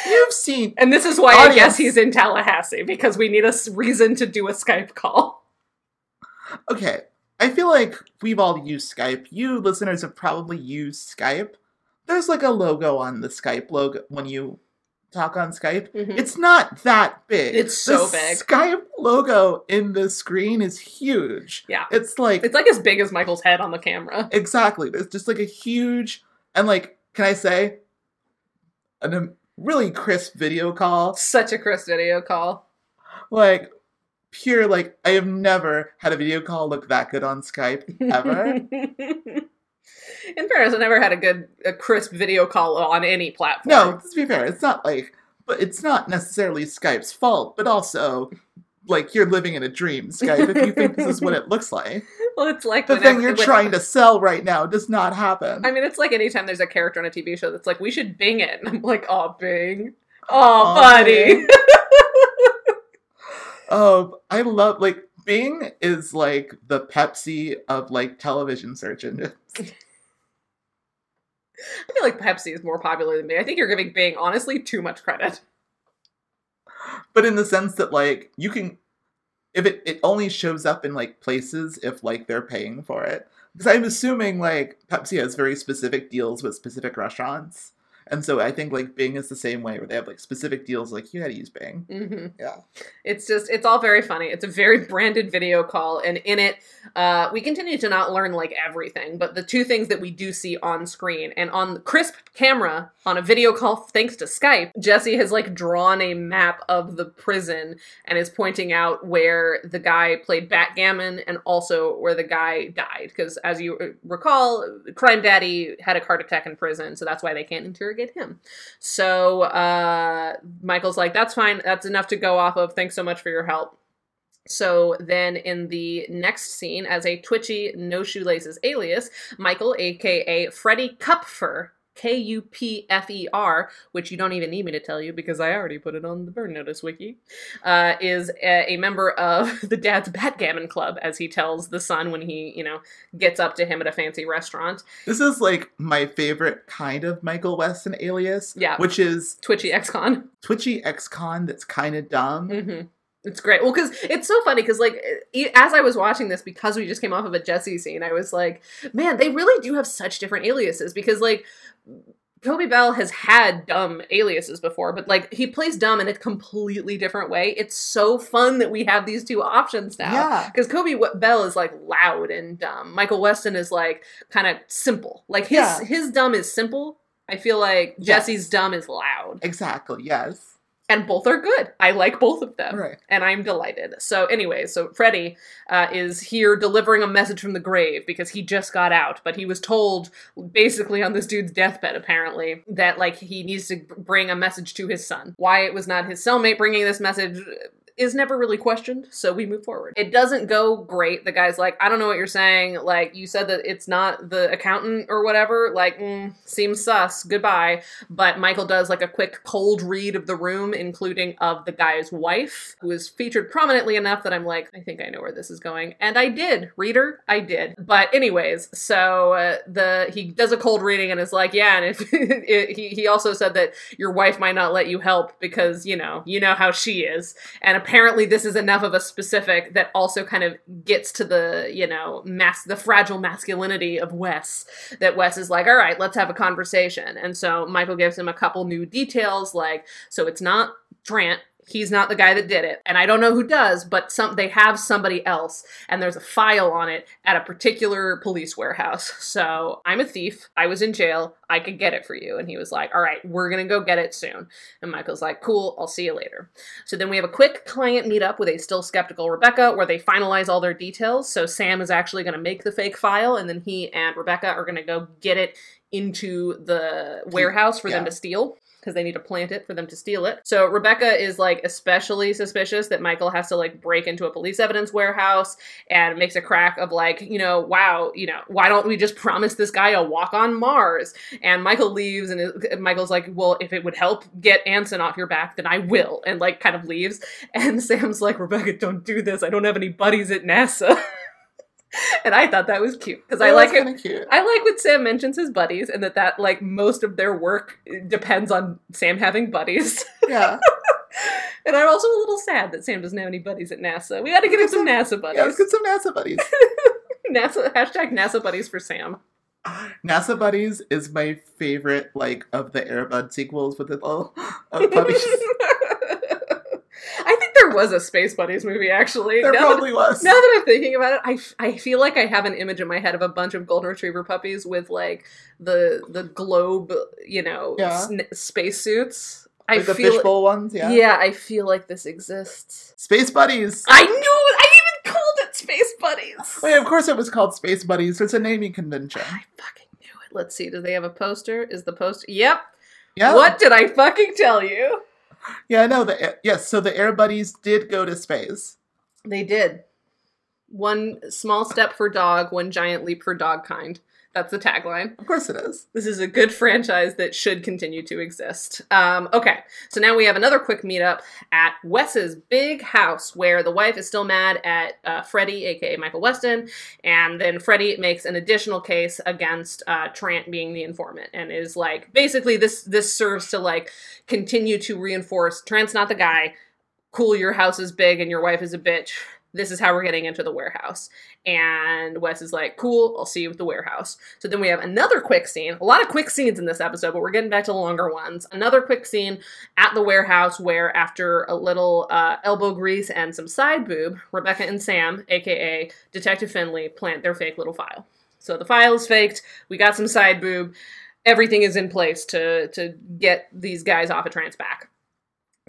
Speaker 2: You've seen
Speaker 1: And this is why I guess he's in Tallahassee because we need a reason to do a Skype call.
Speaker 2: Okay. I feel like we've all used Skype. You listeners have probably used Skype. There's like a logo on the Skype logo when you talk on Skype.
Speaker 1: Mhm.
Speaker 2: It's not that big.
Speaker 1: It's so
Speaker 2: the
Speaker 1: big.
Speaker 2: Skype logo in the screen is huge.
Speaker 1: Yeah.
Speaker 2: It's like
Speaker 1: It's like as big as Michael's head on the camera.
Speaker 2: exactly. It's just like a huge and like can I say an, a really crisp video call
Speaker 1: Such a crisp video call.
Speaker 2: like pure like I have never had a video call look that good on Skype ever.
Speaker 1: In fairness, I never had a good, a crisp video call on any platform.
Speaker 2: no, to be fair, it's not like but it's not necessarily Skype's fault, but also like you're living in a dream, Skype, if you think this is what it looks like.
Speaker 1: well, it's like
Speaker 2: The thing you're
Speaker 1: when-
Speaker 2: trying to sell right now does not happen.
Speaker 1: I mean, it's like anytime there's a character on a TV show that's like, we should Bing it. And I'm like, oh, Bing. Oh, buddy.
Speaker 2: Oh, I love like Bing is like the Pepsi of like television search engines.
Speaker 1: I feel like Pepsi is more popular than Bing. I think you're giving Bing honestly too much credit.
Speaker 2: But in the sense that like you can if it, it only shows up in like places if like they're paying for it. Because I'm assuming like Pepsi has very specific deals with specific restaurants. And so I think like Bing is the same way where they have like specific deals like you gotta use Bing.
Speaker 1: hmm
Speaker 2: Yeah.
Speaker 1: It's just, it's all very funny. It's a very branded video call, and in it, uh, we continue to not learn like everything, but the two things that we do see on screen and on the crisp camera on a video call, thanks to Skype, Jesse has like drawn a map of the prison and is pointing out where the guy played backgammon and also where the guy died. Because as you uh, recall, Crime Daddy had a heart attack in prison, so that's why they can't interrogate him. So uh, Michael's like, that's fine. That's enough to go off of. Thanks so much for your help. So then in the next scene, as a twitchy, no shoelaces alias, Michael, aka Freddie Kupfer, K U P F E R, which you don't even need me to tell you because I already put it on the burn notice wiki, uh, is a, a member of the dad's backgammon club, as he tells the son when he, you know, gets up to him at a fancy restaurant.
Speaker 2: This is like my favorite kind of Michael Weston alias.
Speaker 1: Yeah.
Speaker 2: Which is
Speaker 1: Twitchy ex-con.
Speaker 2: twitchy ex-con that's kind of dumb.
Speaker 1: hmm It's great. Well, because it's so funny. Because like, as I was watching this, because we just came off of a Jesse scene, I was like, man, they really do have such different aliases. Because like, Coby Bell has had dumb aliases before, but like he plays dumb in a completely different way. It's so fun that we have these two options now.
Speaker 2: Yeah.
Speaker 1: Because Coby Bell is like loud and dumb. Michael Weston is like kind of simple. Like his
Speaker 2: Yeah.
Speaker 1: his dumb is simple. I feel like
Speaker 2: Yes.
Speaker 1: Jesse's dumb is loud,
Speaker 2: Exactly, yes.
Speaker 1: And both are good. I like both of them
Speaker 2: Right.
Speaker 1: and I'm delighted. So, anyway, so Freddie uh, is here delivering a message from the grave because he just got out, but he was told basically on this dude's deathbed, apparently, that like he needs to bring a message to his son. Why it was not his cellmate bringing this message is never really questioned, so we move forward. It doesn't go great. The guy's like, I don't know what you're saying. Like, you said that it's not the accountant or whatever. Like, mm, seems sus. Goodbye. But Michael does like a quick cold read of the room, including of the guy's wife, who is featured prominently enough that I'm like, I think I know where this is going. And I did, reader, I did. But anyways, so uh, the he does a cold reading and is like, yeah, and if it, he he also said that your wife might not let you help because you know you know how she is, and apparently this is enough of a specific that also kind of gets to the you know mass the fragile masculinity of Wes that Wes is like, all right, let's have a conversation. And so Michael gives him a couple new details, like, so it's not Trant. He's not the guy that did it. And I don't know who does, but some they have somebody else and there's a file on it at a particular police warehouse. So I'm a thief. I was in jail. I could get it for you. And he was like, All right, we're gonna go get it soon. And Michael's like, Cool, I'll see you later. So then we have a quick client meetup with a still skeptical Rebecca where they finalize all their details. So Sam is actually going to make the fake file, and then he and Rebecca are going to go get it into the warehouse for them to steal because they need to plant it for them to steal it. So Rebecca is like especially suspicious that Michael has to like break into a police evidence warehouse and makes a crack of like, you know, wow, you know, why don't we just promise this guy a walk on Mars? And Michael leaves and Michael's like, well, if it would help get Anson off your back, then I will. And like kind of leaves. And Sam's like, Rebecca, don't do this. I don't have any buddies at NASA. and I thought that was cute because I like it.
Speaker 2: cute.
Speaker 1: I like when Sam mentions his buddies and that that like most of their work depends on Sam having buddies.
Speaker 2: Yeah.
Speaker 1: and I'm also a little sad that Sam doesn't have any buddies at NASA. We got to get him some NASA
Speaker 2: Yeah, let's
Speaker 1: buddies.
Speaker 2: get some NASA buddies.
Speaker 1: NASA hashtag NASA buddies for Sam.
Speaker 2: NASA Buddies is my favorite, like, of the Air Bud sequels with the little uh, puppies.
Speaker 1: I there was a Space Buddies movie actually.
Speaker 2: there
Speaker 1: now, that,
Speaker 2: probably was.
Speaker 1: now that I'm thinking about it, I, I feel like I have an image in my head of a bunch of golden retriever puppies with like the the globe, you know,
Speaker 2: Yeah.
Speaker 1: sn- spacesuits. I
Speaker 2: like the
Speaker 1: feel
Speaker 2: fishbowl ones, yeah.
Speaker 1: yeah, I feel like this exists.
Speaker 2: Space Buddies.
Speaker 1: I knew. I even called it Space Buddies.
Speaker 2: Wait, of course it was called Space Buddies. It's a naming convention.
Speaker 1: I fucking knew it. Let's see. Do they have a poster? Is the poster? Yep.
Speaker 2: Yeah.
Speaker 1: What did I fucking tell you?
Speaker 2: Yeah, no. The yes. So the Air Buddies did go to space.
Speaker 1: They did. One small step for dog, one giant leap for dog kind. That's the tagline.
Speaker 2: Of course it is.
Speaker 1: This is a good franchise that should continue to exist. Um, okay, so now we have another quick meetup at Wes's big house where the wife is still mad at uh, Freddie, aka Michael Weston, and then Freddie makes an additional case against uh, Trant being the informant and is like, basically, this this serves to like continue to reinforce Trant's not the guy. Cool, your house is big and your wife is a bitch this is how we're getting into the warehouse. And Wes is like, cool, I'll see you at the warehouse. So then we have another quick scene, a lot of quick scenes in this episode, but we're getting back to the longer ones. Another quick scene at the warehouse where, after a little uh, elbow grease and some side boob, Rebecca and Sam, aka Detective Finley, plant their fake little file. So the file is faked, we got some side boob, everything is in place to, to get these guys off of Trant's back.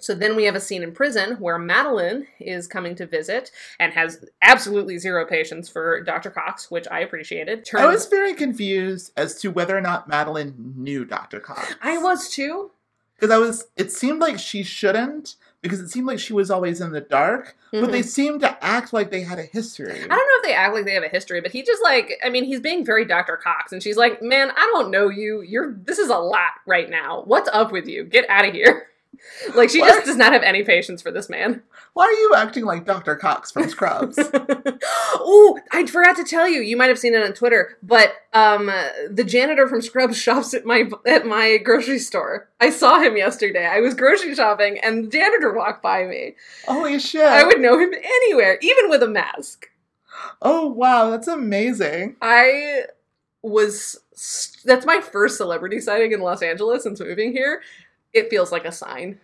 Speaker 1: So then we have a scene in prison where Madeline is coming to visit and has absolutely zero patience for Dr. Cox, which I appreciated.
Speaker 2: I was very confused as to whether or not Madeline knew Dr. Cox.
Speaker 1: I was too.
Speaker 2: Because I was it seemed like she shouldn't, because it seemed like she was always in the dark, but they
Speaker 1: Mhm.
Speaker 2: seemed to act like they had a history.
Speaker 1: I don't know if they act like they have a history, but he just like I mean, he's being very Dr. Cox and she's like, "Man, I don't know you. You're this is a lot right now. What's up with you? Get out of here." Like she just does not have any patience for this man.
Speaker 2: Why are you acting like Dr. Cox from Scrubs?
Speaker 1: oh, I forgot to tell you. You might have seen it on Twitter, but um, the janitor from Scrubs shops at my at my grocery store. I saw him yesterday. I was grocery shopping, and the janitor walked by me.
Speaker 2: Holy shit.
Speaker 1: I would know him anywhere, even with a mask.
Speaker 2: Oh wow, that's amazing.
Speaker 1: I was. That's my first celebrity sighting in Los Angeles since moving here. It feels like a sign.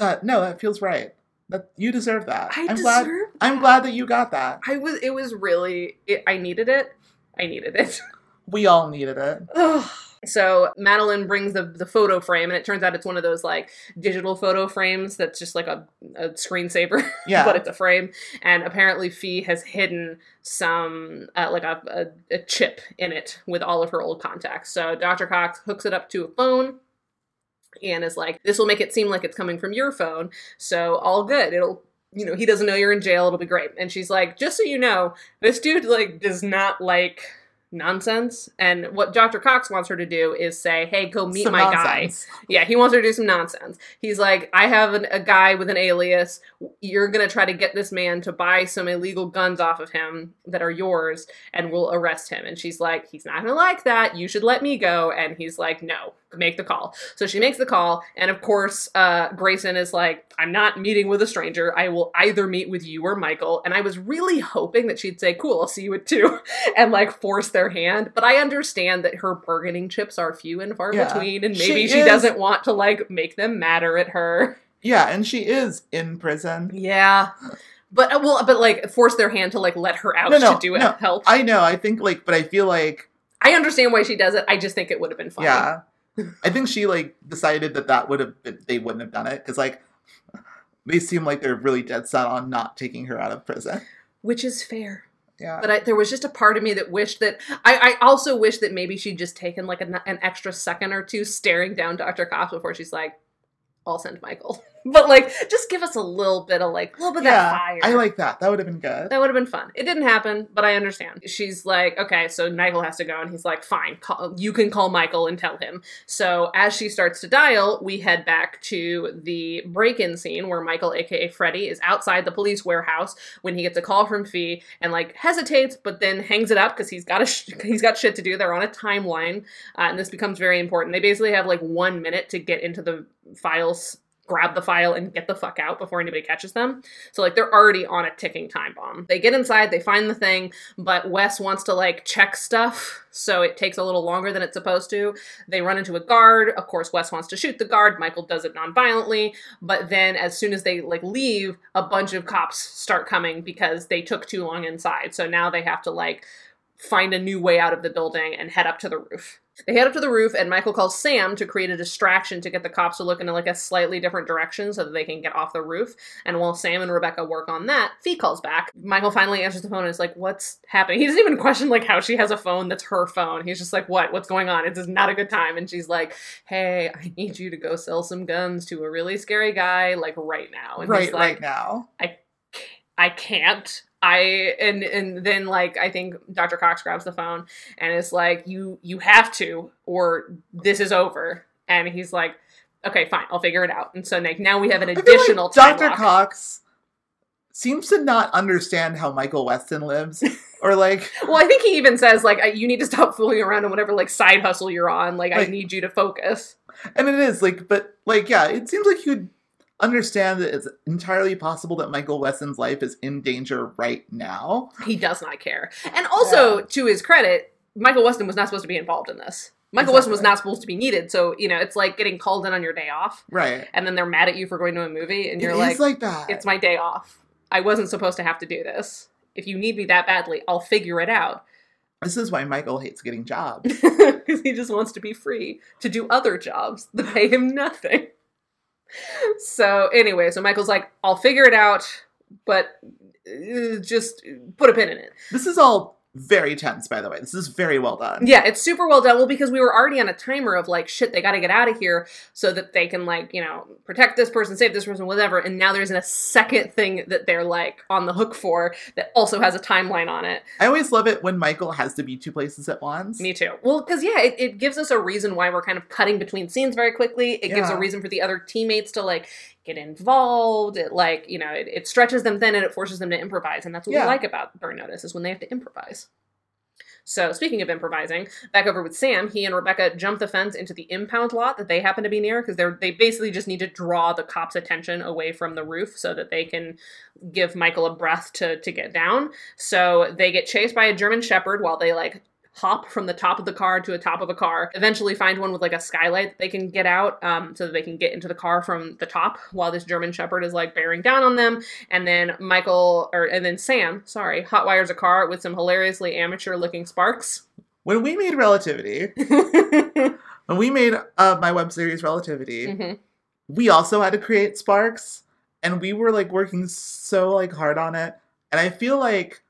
Speaker 2: No, that feels right. That you deserve that.
Speaker 1: I
Speaker 2: am
Speaker 1: deserve.
Speaker 2: glad I'm
Speaker 1: that.
Speaker 2: glad that you got that.
Speaker 1: I was. It was really. It, I needed it. I needed it.
Speaker 2: We all needed it.
Speaker 1: Ugh. So Madeline brings the the photo frame, and it turns out it's one of those like digital photo frames that's just like a, a screensaver,
Speaker 2: Yeah.
Speaker 1: but it's a frame. And apparently, Fee has hidden some uh, like a, a, a chip in it with all of her old contacts. So Dr. Cox hooks it up to a phone. And is like, this will make it seem like it's coming from your phone. So all good. It'll you know, he doesn't know you're in jail, it'll be great. And she's like, just so you know, this dude like does not like nonsense. And what Dr. Cox wants her to do is say, hey, go meet
Speaker 2: Some
Speaker 1: my
Speaker 2: nonsense.
Speaker 1: guy. Yeah, he wants her to do some nonsense. He's like, I have an, a guy with an alias. You're going to try to get this man to buy some illegal guns off of him that are yours, and we'll arrest him. And she's like, he's not going to like that. You should let me go. And he's like, no, make the call. So she makes the call. And of course, uh, Grayson is like, I'm not meeting with a stranger. I will either meet with you or Michael. And I was really hoping that she'd say, cool, I'll see you at two, and like force their hand. But I understand that her bargaining chips are few and far
Speaker 2: Yeah.
Speaker 1: between, and
Speaker 2: She
Speaker 1: maybe she,
Speaker 2: is-
Speaker 1: doesn't want to like make them matter at her.
Speaker 2: Yeah, and she is in prison.
Speaker 1: Yeah. But uh, well, but like force their hand to like let her out
Speaker 2: No, no,
Speaker 1: to do it
Speaker 2: no.
Speaker 1: help. I,
Speaker 2: I know, I think like but I feel like I
Speaker 1: understand why she does it. I just think it would have been fun.
Speaker 2: yeah. I think she like decided that that would have been they wouldn't have done it cuz like they seem like they're really dead set on not taking her out of prison.
Speaker 1: Which is fair.
Speaker 2: Yeah.
Speaker 1: But I, there was just a part of me that wished that I, I also wish that maybe she'd just taken like an, an extra second or two staring down Dr. Cox before she's like, I'll send Michael. but like, just give us a little bit of like, a little bit of that fire.
Speaker 2: I like that. That would have been good.
Speaker 1: That would have been fun. It didn't happen, but I understand. She's like, okay, so Michael has to go, and he's like, fine, call, you can call Michael and tell him. So as she starts to dial, we head back to the break-in scene where Michael, aka Freddy, is outside the police warehouse when he gets a call from Fee and like hesitates, but then hangs it up because he's got a sh- he's got shit to do. They're on a timeline, uh, and this becomes very important. They basically have like one minute to get into the files grab the file and get the fuck out before anybody catches them. So like they're already on a ticking time bomb. They get inside, they find the thing, but Wes wants to like check stuff, so it takes a little longer than it's supposed to. They run into a guard. Of course, Wes wants to shoot the guard. Michael does it non-violently, but then as soon as they like leave, a bunch of cops start coming because they took too long inside. So now they have to like find a new way out of the building and head up to the roof. They head up to the roof, and Michael calls Sam to create a distraction to get the cops to look in like a slightly different direction so that they can get off the roof. And while Sam and Rebecca work on that, Fee calls back. Michael finally answers the phone and is like, "What's happening?" He doesn't even question like how she has a phone that's her phone. He's just like, "What? What's going on? It's just not a good time." And she's like, "Hey, I need you to go sell some guns to a really scary guy like right now." And
Speaker 2: right
Speaker 1: he's like,
Speaker 2: right now.
Speaker 1: I can't. I and and then like I think Dr. Cox grabs the phone and is like, "You you have to, or this is over." And he's like, "Okay, fine, I'll figure it out." And so like now we have an
Speaker 2: like
Speaker 1: additional time
Speaker 2: Dr.
Speaker 1: lock.
Speaker 2: Cox seems to not understand how Michael Weston lives, or like,
Speaker 1: Well, I think he even says like, "You need to stop fooling around on whatever like side hustle you're on. Like, I need you to focus."
Speaker 2: and it is like, but like, yeah, it seems like you'd understand that it's entirely possible that Michael Weston's life is in danger right now.
Speaker 1: He does not care. And also,
Speaker 2: Yeah.
Speaker 1: to his credit, Michael Weston was not supposed to be involved in this. Michael Weston was not supposed to be needed. So you know, it's like getting called in on your day off,
Speaker 2: Right.
Speaker 1: and then they're mad at you for going to a movie, and you're
Speaker 2: is
Speaker 1: like,
Speaker 2: like that.
Speaker 1: "It's my day off. I wasn't supposed to have to do this. If you need me that badly, I'll figure it out."
Speaker 2: this is why Michael hates getting jobs.
Speaker 1: because he just wants to be free to do other jobs that pay him nothing. So anyway, so Michael's like, "I'll figure it out, but uh, just put a pin in it."
Speaker 2: this is all very tense, by the way. This is very well done.
Speaker 1: Yeah, it's super well done. Well, because we were already on a timer of like, shit, they got to get out of here so that they can like, you know, protect this person, save this person, whatever. And now there's a second thing that they're like on the hook for that also has a timeline on it.
Speaker 2: I always love it when Michael has to be two places at once.
Speaker 1: Me too. Well, because yeah, it, it gives us a reason why we're kind of cutting between scenes very quickly. It gives a reason for the other teammates to like get involved. It like you know, it, it stretches them thin and it forces them to improvise, and that's what
Speaker 2: Yeah.
Speaker 1: we like about Burn Notice is when they have to improvise. So speaking of improvising, back over with Sam, he and Rebecca jump the fence into the impound lot that they happen to be near because they're they basically just need to draw the cops' attention away from the roof so that they can give Michael a breath to to get down. So they get chased by a German Shepherd while they like hop from the top of the car to the top of a car. Eventually find one with like a skylight that they can get out um, so that they can get into the car from the top while this German Shepherd is like bearing down on them. And then Michael or and then Sam, sorry, hotwires a car with some hilariously amateur looking sparks.
Speaker 2: When we made Relativity, when we made uh, my web series Relativity,
Speaker 1: Mhm.
Speaker 2: we also had to create sparks, and we were like working so like hard on it. And I feel like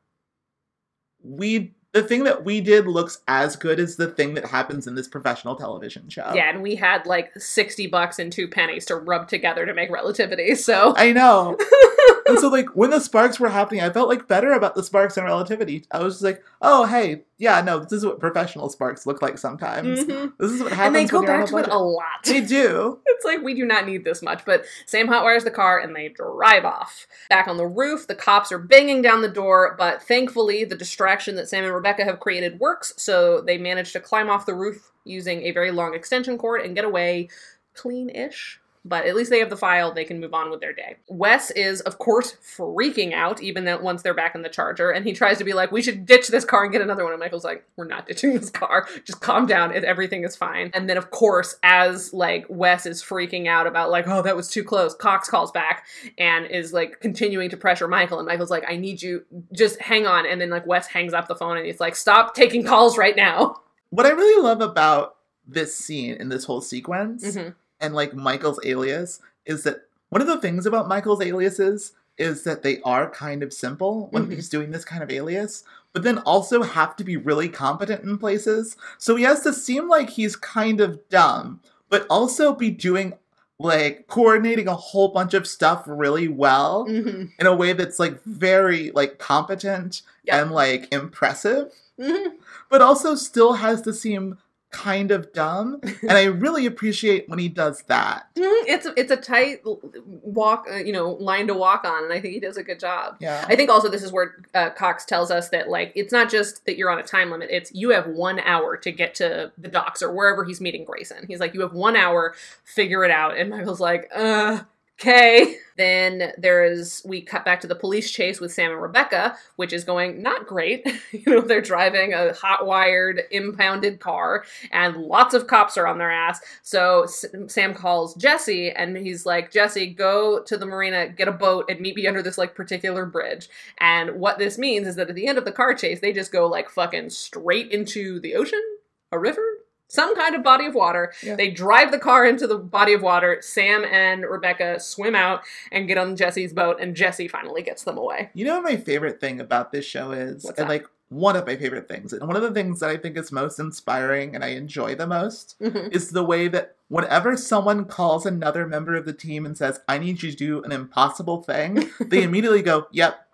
Speaker 2: we the thing that we did looks as good as the thing that happens in this professional television show.
Speaker 1: Yeah, and we had like 60 bucks and two pennies to rub together to make relativity. So
Speaker 2: I know. and so like when the sparks were happening, I felt like better about the sparks and relativity. I was just like, oh hey, yeah, no, this is what professional sparks look like sometimes.
Speaker 1: Mhm.
Speaker 2: This is what happens.
Speaker 1: and they go
Speaker 2: when you're on
Speaker 1: back to it a lot.
Speaker 2: They do.
Speaker 1: It's like we do not need this much, but Sam hotwires the car and they drive off. Back on the roof, the cops are banging down the door, but thankfully the distraction that Sam and Rebecca have created works, so they manage to climb off the roof using a very long extension cord and get away clean-ish. But at least they have the file, they can move on with their day. Wes is, of course, freaking out, even though once they're back in the charger, and he tries to be like, we should ditch this car and get another one. And Michael's like, we're not ditching this car. Just calm down. It, everything is fine. And then, of course, as like Wes is freaking out about like, oh, that was too close, Cox calls back and is like continuing to pressure Michael. And Michael's like, I need you, just hang on. And then like Wes hangs up the phone and he's like, stop taking calls right now.
Speaker 2: What I really love about this scene and this whole sequence
Speaker 1: Mhm.
Speaker 2: And like Michael's alias is that one of the things about Michael's aliases is that they are kind of simple when
Speaker 1: Mhm.
Speaker 2: he's doing this kind of alias, but then also have to be really competent in places. So he has to seem like he's kind of dumb, but also be doing like coordinating a whole bunch of stuff really well
Speaker 1: Mhm.
Speaker 2: in a way that's like very like competent
Speaker 1: Yeah.
Speaker 2: and like impressive
Speaker 1: Mhm.
Speaker 2: but also still has to seem kind of dumb. and I really appreciate when he does that.
Speaker 1: Mhm. It's a, it's a tight walk, uh, you know, line to walk on, and I think he does a good job.
Speaker 2: Yeah.
Speaker 1: I think also this is where uh, Cox tells us that like it's not just that you're on a time limit; it's you have one hour to get to the docks or wherever he's meeting Grayson. He's like, you have one hour, figure it out. And Michael's like, uh. Okay. Then there is we cut back to the police chase with Sam and Rebecca, which is going not great. you know, they're driving a hot wired, impounded car, and lots of cops are on their ass. So S- Sam calls Jesse, and he's like, Jesse, go to the marina, get a boat, and meet me under this like particular bridge. And what this means is that at the end of the car chase, they just go like fucking straight into the ocean, a river, some kind of body of water.
Speaker 2: Yeah.
Speaker 1: They drive the car into the body of water. Sam and Rebecca swim out and get on Jesse's boat, and Jesse finally gets them away.
Speaker 2: You know what my favorite thing about this show is?
Speaker 1: What's
Speaker 2: and
Speaker 1: that?
Speaker 2: like one of my favorite things, and one of the things that I think is most inspiring and I enjoy the most
Speaker 1: Mhm.
Speaker 2: is the way that whenever someone calls another member of the team and says, I need you to do an impossible thing, they immediately go, Yep.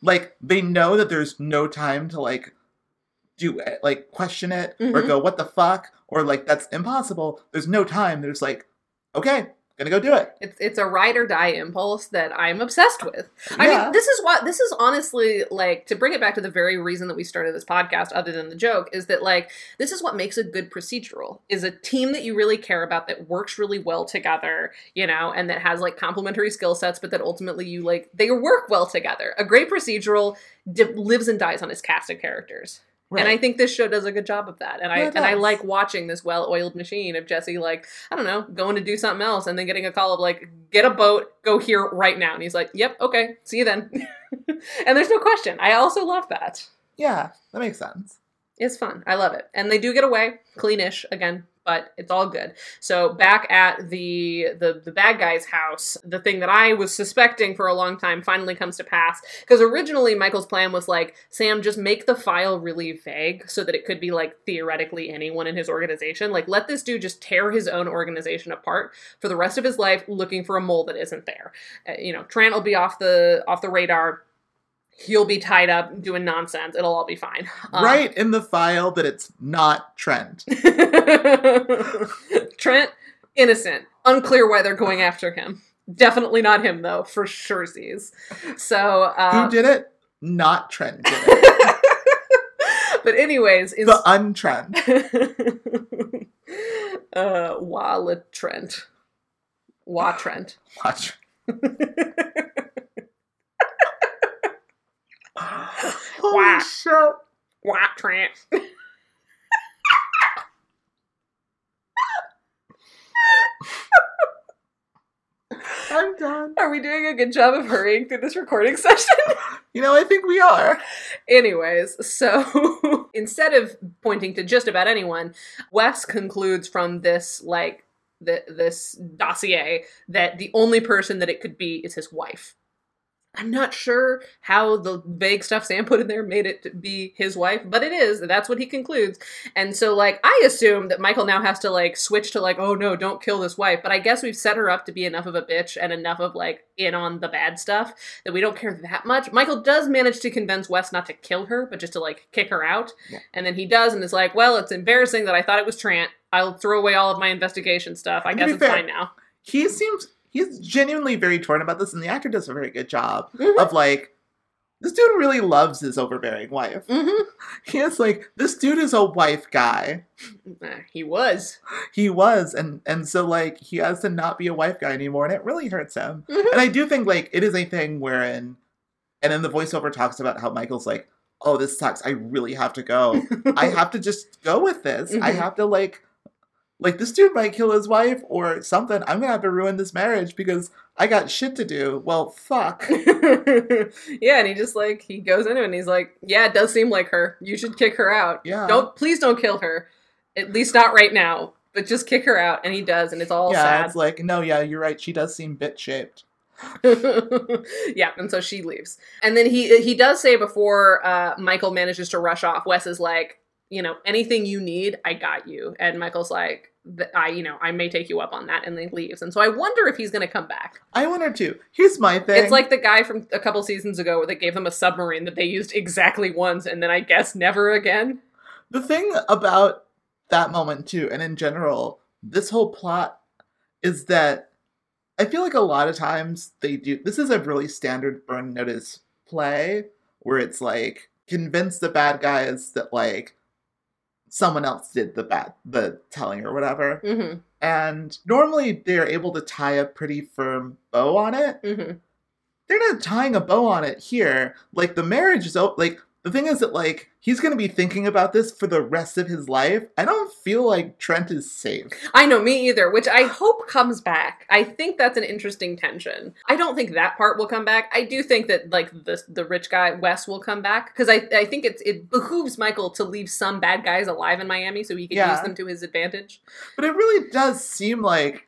Speaker 2: like they know that there's no time to like do it, like question it or
Speaker 1: Mhm.
Speaker 2: go what the fuck or like that's impossible. There's no time. There's like okay, gonna go do it.
Speaker 1: It's it's a ride or die impulse that I'm obsessed with. I mean, this is what this is honestly like to bring it back to the very reason that we started this podcast, other than the joke, is that like this is what makes a good procedural is a team that you really care about that works really well together, you know, and that has like complementary skill sets, but that ultimately you like they work well together. A great procedural lives and dies on its cast of characters. And I think this show does a good job of that. And I and I like watching this well-oiled machine of Jesse like, I don't know, going to do something else and then getting a call of like, get a boat, go here right now. And he's like, Yep, okay, see you then. and there's no question. I also love that.
Speaker 2: yeah, that makes sense.
Speaker 1: It's fun. I love it. And they do get away, cleanish again, but it's all good. So back at the the the bad guy's house, the thing that I was suspecting for a long time finally comes to pass. Because originally Michael's plan was like, Sam, just make the file really vague so that it could be like theoretically anyone in his organization. Like let this dude just tear his own organization apart for the rest of his life looking for a mole that isn't there. Uh, you know, Trant will be off the off the radar. He'll be tied up doing nonsense. It'll all be fine. Um,
Speaker 2: Write in the file that it's not Trent.
Speaker 1: Trent, innocent. Unclear why they're going after him. Definitely not him, though, for sure sees. So, uh,
Speaker 2: Who did it? Not Trent did it.
Speaker 1: but anyways, is
Speaker 2: the untrent.
Speaker 1: uh, Wala Trent. Wa Trent.
Speaker 2: Watch. Holy
Speaker 1: Wow.
Speaker 2: shit.
Speaker 1: Wa Trent.
Speaker 2: I'm done.
Speaker 1: Are we doing a good job of hurrying through this recording session?
Speaker 2: You know, I think we are.
Speaker 1: Anyways, so instead of pointing to just about anyone, Wes concludes from this like th- this dossier that the only person that it could be is his wife. I'm not sure how the vague stuff Sam put in there made it to be his wife, but it is. That's what he concludes. And so, like, I assume that Michael now has to, like, switch to, like, oh no, don't kill this wife. But I guess we've set her up to be enough of a bitch and enough of, like, in on the bad stuff that we don't care that much. Michael does manage to convince Wes not to kill her, but just to, like, kick her out.
Speaker 2: Yeah.
Speaker 1: And then he does and is like, well, it's embarrassing that I thought it was Trant. I'll throw away all of my investigation stuff. I guess it's
Speaker 2: fair,
Speaker 1: fine now.
Speaker 2: He seems he's genuinely very torn about this, and the actor does a very good job
Speaker 1: Mhm.
Speaker 2: of like this dude really loves his overbearing wife.
Speaker 1: Mm-hmm.
Speaker 2: He is like this dude is a wife guy.
Speaker 1: he was.
Speaker 2: He was, and and so like he has to not be a wife guy anymore, and it really hurts him.
Speaker 1: Mhm.
Speaker 2: And I do think like it is a thing wherein, and then the voiceover talks about how Michael's like, "Oh, this sucks. I really have to go. I have to just go with this. I
Speaker 1: Mhm.
Speaker 2: have to like." Like this dude might kill his wife or something. I'm gonna have to ruin this marriage because I got shit to do. Well, fuck.
Speaker 1: yeah, and he just like he goes into it and he's like, "Yeah, it does seem like her. You should kick her out.
Speaker 2: Yeah.
Speaker 1: Don't please don't kill her. At least not right now. But just kick her out." And he does, and it's all
Speaker 2: yeah,
Speaker 1: sad.
Speaker 2: it's like, no, yeah, you're right. She does seem bit shaped.
Speaker 1: yeah, and so she leaves. And then he he does say before uh, Michael manages to rush off, Wes is like, you know, anything you need, I got you. And Michael's like, I, you know, I may take you up on that, and then leaves. And so I wonder if he's going to come back.
Speaker 2: I wonder too. Here's my thing.
Speaker 1: It's like the guy from a couple seasons ago that gave them a submarine that they used exactly once, and then I guess never again.
Speaker 2: the thing about that moment too, and in general, this whole plot is that I feel like a lot of times they do. This is a really standard burn notice play where it's like convince the bad guys that like someone else did the bad the telling or whatever.
Speaker 1: Mm-hmm.
Speaker 2: And normally they're able to tie a pretty firm bow on it.
Speaker 1: Mm-hmm.
Speaker 2: they're not tying a bow on it here. Like the marriage is o- like the thing is that like he's gonna be thinking about this for the rest of his life. I don't feel like Trent is safe.
Speaker 1: I know, me either, which I hope comes back. I think that's an interesting tension. I don't think that part will come back. I do think that like the the rich guy Wes will come back because I I think it's it behooves Michael to leave some bad guys alive in Miami so he can
Speaker 2: Yeah.
Speaker 1: use them to his advantage,
Speaker 2: But it really does seem like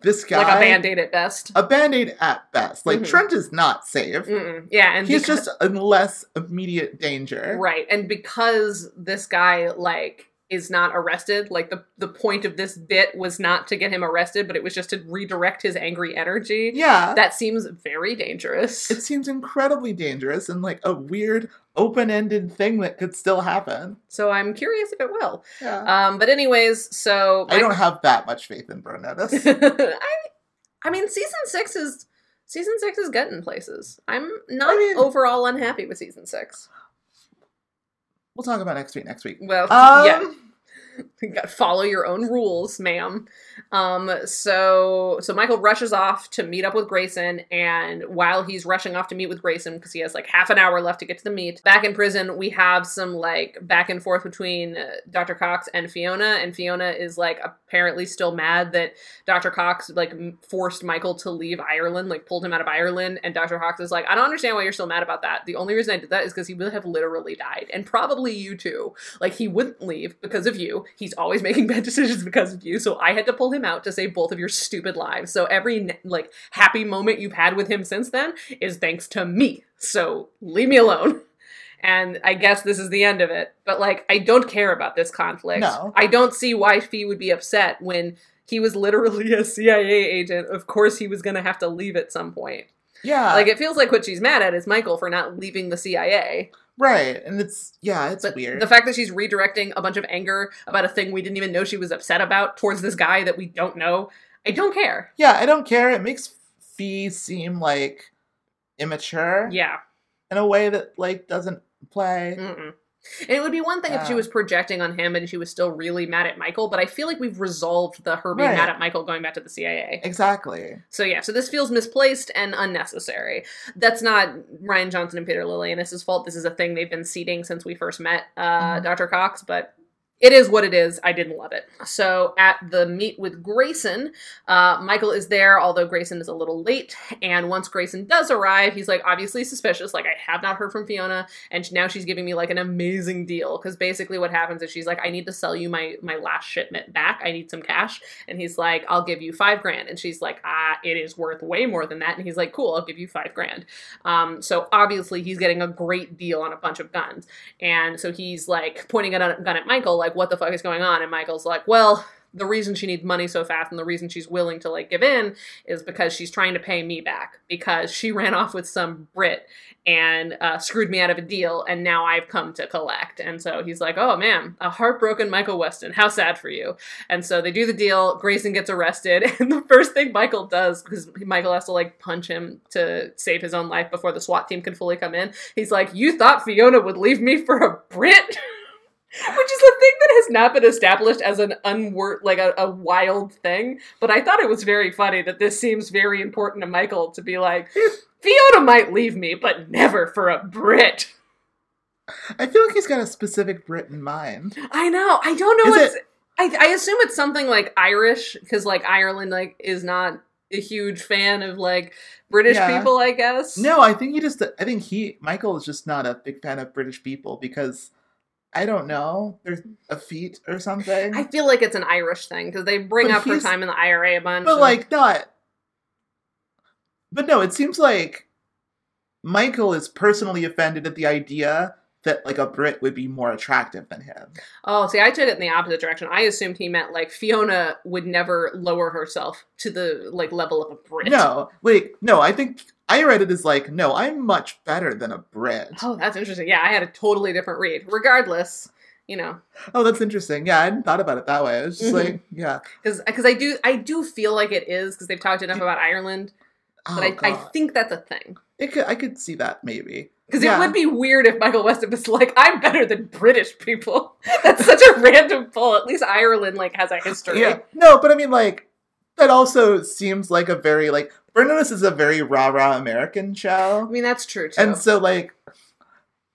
Speaker 2: this guy
Speaker 1: like a band aid at best.
Speaker 2: a band-aid at best. Like
Speaker 1: Mhm.
Speaker 2: Trent is not safe.
Speaker 1: Mm-mm. Yeah, and
Speaker 2: He's
Speaker 1: because-
Speaker 2: just in less immediate danger.
Speaker 1: right, and because this guy like is not arrested. Like the the point of this bit was not to get him arrested, but it was just to redirect his angry energy.
Speaker 2: Yeah.
Speaker 1: That seems very dangerous.
Speaker 2: it seems incredibly dangerous and like a weird open-ended thing that could still happen.
Speaker 1: so I'm curious if it will.
Speaker 2: Yeah.
Speaker 1: Um, but anyways, so
Speaker 2: I don't have that much faith in Burnett's.
Speaker 1: I, I mean, season six is season six is getting places. I'm not
Speaker 2: I mean-
Speaker 1: overall unhappy with season six.
Speaker 2: we'll talk about next week next week.
Speaker 1: Well,
Speaker 2: Um,
Speaker 1: yeah, you got follow your own rules, ma'am. Um, so so Michael rushes off to meet up with Grayson, and while he's rushing off to meet with Grayson because he has like half an hour left to get to the meet, back in prison we have some like back and forth between uh, Dr. Cox and Fiona, and Fiona is like apparently still mad that Dr. Cox like forced Michael to leave Ireland, like pulled him out of Ireland, and Dr. Cox is like, I don't understand why you're still mad about that. The only reason I did that is because he would have literally died, and probably you too. Like he wouldn't leave because of you. He's always making bad decisions because of you. So I had to pull him out to save both of your stupid lives. So every like happy moment you've had with him since then is thanks to me. So leave me alone. And I guess this is the end of it. But like I don't care about this conflict.
Speaker 2: No.
Speaker 1: I don't see why Fee would be upset when he was literally a CIA agent. Of course he was going to have to leave at some point.
Speaker 2: yeah.
Speaker 1: Like it feels like what she's mad at is Michael for not leaving the CIA.
Speaker 2: Right. And it's yeah, it's
Speaker 1: But
Speaker 2: weird.
Speaker 1: the fact that she's redirecting a bunch of anger about a thing we didn't even know she was upset about towards this guy that we don't know, I don't care.
Speaker 2: yeah, I don't care. It makes Fee seem like immature
Speaker 1: Yeah.
Speaker 2: in a way that like doesn't play.
Speaker 1: Mm-mm. And it would be one thing if she was projecting on him and she was still really mad at Michael, but I feel like we've resolved the her being
Speaker 2: Right.
Speaker 1: mad at Michael going back to the CIA.
Speaker 2: Exactly.
Speaker 1: So yeah, so this feels misplaced and unnecessary. That's not Ryan Johnson and Peter Lalayanis' fault. This is a thing they've been seeding since we first met uh,
Speaker 2: Mhm.
Speaker 1: Dr. Cox, but it is what it is. I didn't love it. So at the meet with Grayson, uh, Michael is there, although Grayson is a little late. And once Grayson does arrive, he's like obviously suspicious. Like I have not heard from Fiona, and now she's giving me like an amazing deal because basically what happens is she's like, I need to sell you my my last shipment back. I need some cash, and he's like, I'll give you five grand, and she's like, Ah, it is worth way more than that. And he's like, Cool, I'll give you five grand. Um, so obviously he's getting a great deal on a bunch of guns. And so he's like pointing a gun at Michael, like, what the fuck is going on? And Michael's like, well, the reason she needs money so fast and the reason she's willing to like give in is because she's trying to pay me back because she ran off with some Brit and uh, screwed me out of a deal and now I've come to collect. And so he's like, oh man, a heartbroken Michael Weston. How sad for you. And so they do the deal. Grayson gets arrested. And the first thing Michael does, because Michael has to like punch him to save his own life before the SWAT team can fully come in, he's like, you thought Fiona would leave me for a Brit? Which is a thing that has not been established as an unword like a, a wild thing. But I thought it was very funny that this seems very important to Michael to be like, Fiona might leave me, but never for a Brit.
Speaker 2: I feel like he's got a specific Brit in mind.
Speaker 1: I know. I don't know
Speaker 2: Is
Speaker 1: what's.
Speaker 2: it-
Speaker 1: I, I assume it's something like Irish because like Ireland like is not a huge fan of like British
Speaker 2: Yeah.
Speaker 1: people. I guess.
Speaker 2: No, I think he just. I think he Michael is just not a big fan of British people because I don't know. There's a feat or something.
Speaker 1: I feel like it's an Irish thing because they bring
Speaker 2: But
Speaker 1: up her time in the IRA a bunch.
Speaker 2: but
Speaker 1: and-
Speaker 2: like not. But no, it seems like Michael is personally offended at the idea that like a Brit would be more attractive than him.
Speaker 1: Oh, see, I took it in the opposite direction. I assumed he meant like Fiona would never lower herself to the like level of a Brit.
Speaker 2: No, like no, I think I read it as like no, I'm much better than a Brit.
Speaker 1: Oh, that's interesting. Yeah, I had a totally different read. Regardless, you know,
Speaker 2: Oh, that's interesting. Yeah, I hadn't thought about it that way. I was just
Speaker 1: Mhm.
Speaker 2: like, yeah.
Speaker 1: because because I do I do feel like it is because they've talked enough about Ireland,
Speaker 2: Oh,
Speaker 1: but I, I think that's a thing.
Speaker 2: it could, I could see that maybe.
Speaker 1: Because
Speaker 2: Yeah.
Speaker 1: it would be weird if Michael Weston was like, "I'm better than British people." That's such a random pull. At least Ireland like has a history.
Speaker 2: Yeah. No, but I mean, like, that also seems like a very, like, Burn Notice is a very rah rah American show.
Speaker 1: I mean that's true too.
Speaker 2: And so, like,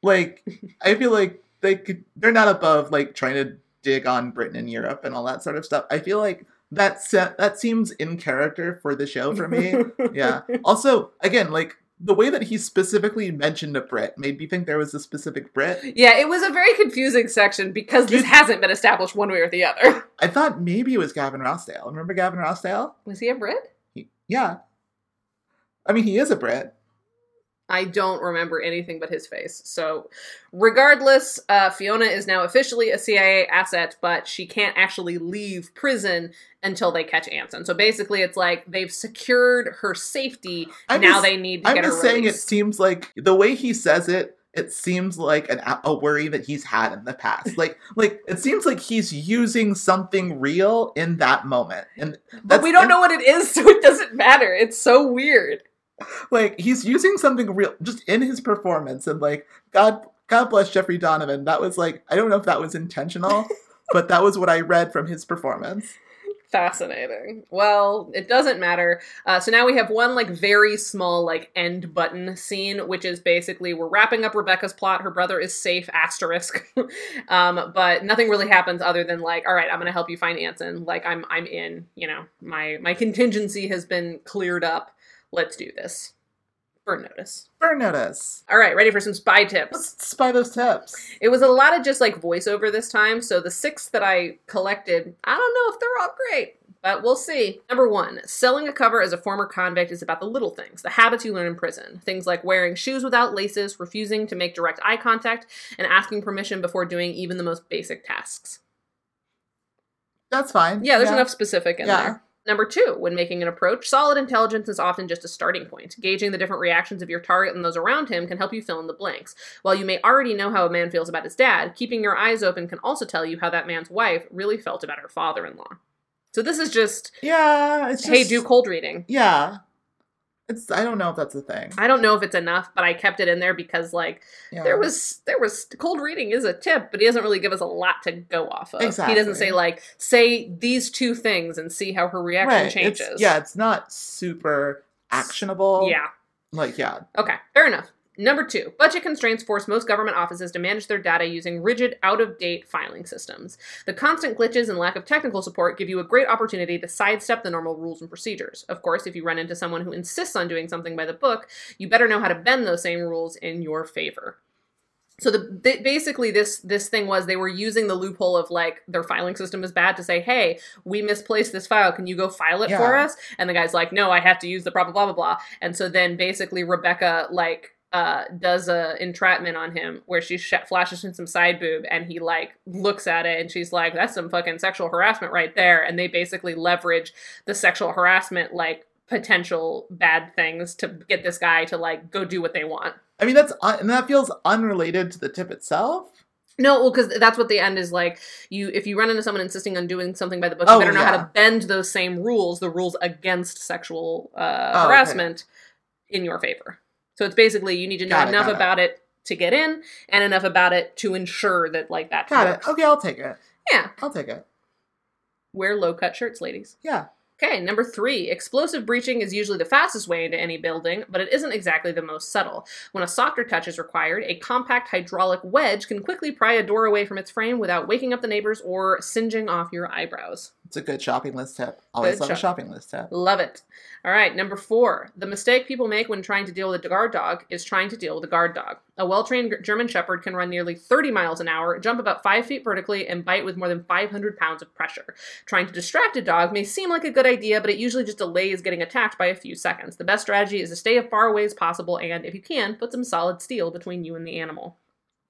Speaker 2: like, I feel like they could, they're not above, like, trying to dig on Britain and Europe and all that sort of stuff. I feel like that, se- that seems in character for the show for me. yeah. Also, again, like, the way that he specifically mentioned a Brit made me think there was a specific Brit.
Speaker 1: Yeah, it was a very confusing section because this hasn't been established one way or the other.
Speaker 2: I thought maybe it was Gavin Rossdale. Remember Gavin Rossdale?
Speaker 1: Was he a Brit?
Speaker 2: He, yeah. I mean, he is a Brit.
Speaker 1: I don't remember anything but his face. So, regardless, uh, Fiona is now officially a CIA asset, but she can't actually leave prison until they catch Anson. So basically, it's like they've secured her safety.
Speaker 2: I'm
Speaker 1: now
Speaker 2: just-
Speaker 1: they need to
Speaker 2: I'm
Speaker 1: get her
Speaker 2: just saying it seems like the way he says it, it seems like an, a worry that he's had in the past. Like, like it seems like he's using something real in that moment, and
Speaker 1: but we don't know what it is, so it doesn't matter. It's so weird.
Speaker 2: Like he's using something real just in his performance, and like God, God bless Jeffrey Donovan. That was like I don't know if that was intentional, but that was what I read from his performance.
Speaker 1: Fascinating. Well, it doesn't matter. Uh, so now we have one like very small like end button scene, which is basically we're wrapping up Rebecca's plot. Her brother is safe. Asterisk. um, but nothing really happens other than like, all right, I'm gonna help you find Anson. Like I'm I'm in. You know, my my contingency has been cleared up. Let's do this. Burn notice.
Speaker 2: Burn notice.
Speaker 1: All right, ready for some spy tips.
Speaker 2: Let's spy those tips.
Speaker 1: It was a lot of just like voiceover this time, so the six that I collected, I don't know if they're all great, but we'll see. Number one, selling a cover as a former convict is about the little things, the habits you learn in prison. Things like wearing shoes without laces, refusing to make direct eye contact, and asking permission before doing even the most basic tasks.
Speaker 2: That's fine.
Speaker 1: Yeah, there's enough specific in
Speaker 2: Yeah.
Speaker 1: there. Number two, when making an approach, solid intelligence is often just a starting point. Gauging the different reactions of your target and those around him can help you fill in the blanks. While you may already know how a man feels about his dad, keeping your eyes open can also tell you how that man's wife really felt about her father in law. So this is just,
Speaker 2: Yeah, it's just,
Speaker 1: hey, do cold reading.
Speaker 2: Yeah, it's. I don't know if that's a thing.
Speaker 1: I don't know if it's enough, but I kept it in there because, like,
Speaker 2: Yeah.
Speaker 1: there was there was cold reading is a tip, but he doesn't really give us a lot to go off of. He doesn't say like say these two things and see how her reaction
Speaker 2: right.
Speaker 1: changes.
Speaker 2: It's, yeah, it's not super actionable.
Speaker 1: yeah.
Speaker 2: like yeah,
Speaker 1: Okay, fair enough. Number two, budget constraints force most government offices to manage their data using rigid, out of date filing systems. The constant glitches and lack of technical support give you a great opportunity to sidestep the normal rules and procedures. Of course, if you run into someone who insists on doing something by the book, you better know how to bend those same rules in your favor. So the basically this this thing was they were using the loophole of like their filing system is bad to say, hey, we misplaced this file. Can you go file it for us? And the guy's like, no, I have to use the blah blah blah blah blah. And so then basically Rebecca like uh does a entrapment on him where she sh- flashes him some side boob and he like looks at it and she's like that's some fucking sexual harassment right there and they basically leverage the sexual harassment like potential bad things to get this guy to like go do what they want
Speaker 2: I mean that's un- and that feels unrelated to the tip itself.
Speaker 1: no, well, because that's what the end is like. You, if you run into someone insisting on doing something by the book,
Speaker 2: Oh,
Speaker 1: you better know how to bend those same rules, the rules against sexual uh,
Speaker 2: Oh, okay.
Speaker 1: harassment, in your favor. So it's basically you need to know
Speaker 2: Got
Speaker 1: enough
Speaker 2: got it.
Speaker 1: about it to get in, and enough about it to ensure that like that
Speaker 2: Got
Speaker 1: works.
Speaker 2: it. Okay, I'll take it.
Speaker 1: Yeah,
Speaker 2: I'll take it.
Speaker 1: wear low cut shirts, ladies.
Speaker 2: Yeah.
Speaker 1: Okay, number three. Explosive breaching is usually the fastest way into any building, but it isn't exactly the most subtle. When a softer touch is required, a compact hydraulic wedge can quickly pry a door away from its frame without waking up the neighbors or singeing off your eyebrows.
Speaker 2: It's a good shopping list tip. Always
Speaker 1: Good
Speaker 2: love a shopping list tip.
Speaker 1: Love it. All right, number four. The mistake people make when trying to deal with a guard dog is trying to deal with a guard dog. A well trained German Shepherd can run nearly 30 miles an hour, jump about 5 feet vertically, and bite with more than 500 pounds of pressure. Trying to distract a dog may seem like a good idea, but it usually just delays getting attacked by a few seconds. The best strategy is to stay as far away as possible and, if you can, put some solid steel between you and the animal.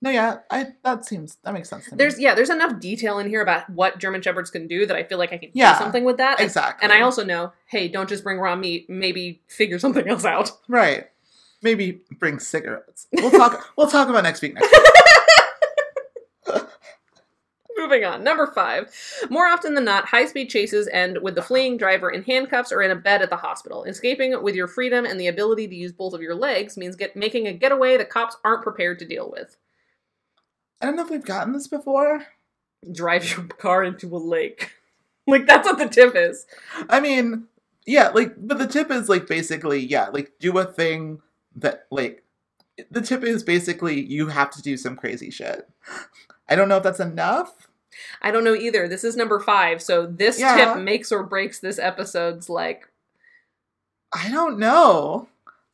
Speaker 2: No, yeah, I that seems that makes sense to me.
Speaker 1: There's yeah, there's enough detail in here about what German Shepherds can do that I feel like I can
Speaker 2: Yeah,
Speaker 1: do something with that. And-
Speaker 2: exactly.
Speaker 1: And I also know, hey, don't just bring raw meat. Maybe figure something else out.
Speaker 2: right. Maybe bring cigarettes. We'll talk. we'll talk about next week. Next week.
Speaker 1: Moving on. Number five. More often than not, high speed chases end with the fleeing driver in handcuffs or in a bed at the hospital. Escaping with your freedom and the ability to use both of your legs means get, making a getaway the cops aren't prepared to deal with.
Speaker 2: I don't know if we've gotten this before.
Speaker 1: Drive your car into a lake. like, that's what the tip is.
Speaker 2: I mean, yeah, like, but the tip is like basically, yeah, like do a thing that like the tip is basically you have to do some crazy shit. I don't know if that's enough.
Speaker 1: I don't know either. This is number five, so this
Speaker 2: Yeah.
Speaker 1: tip makes or breaks this episode's like
Speaker 2: I don't know.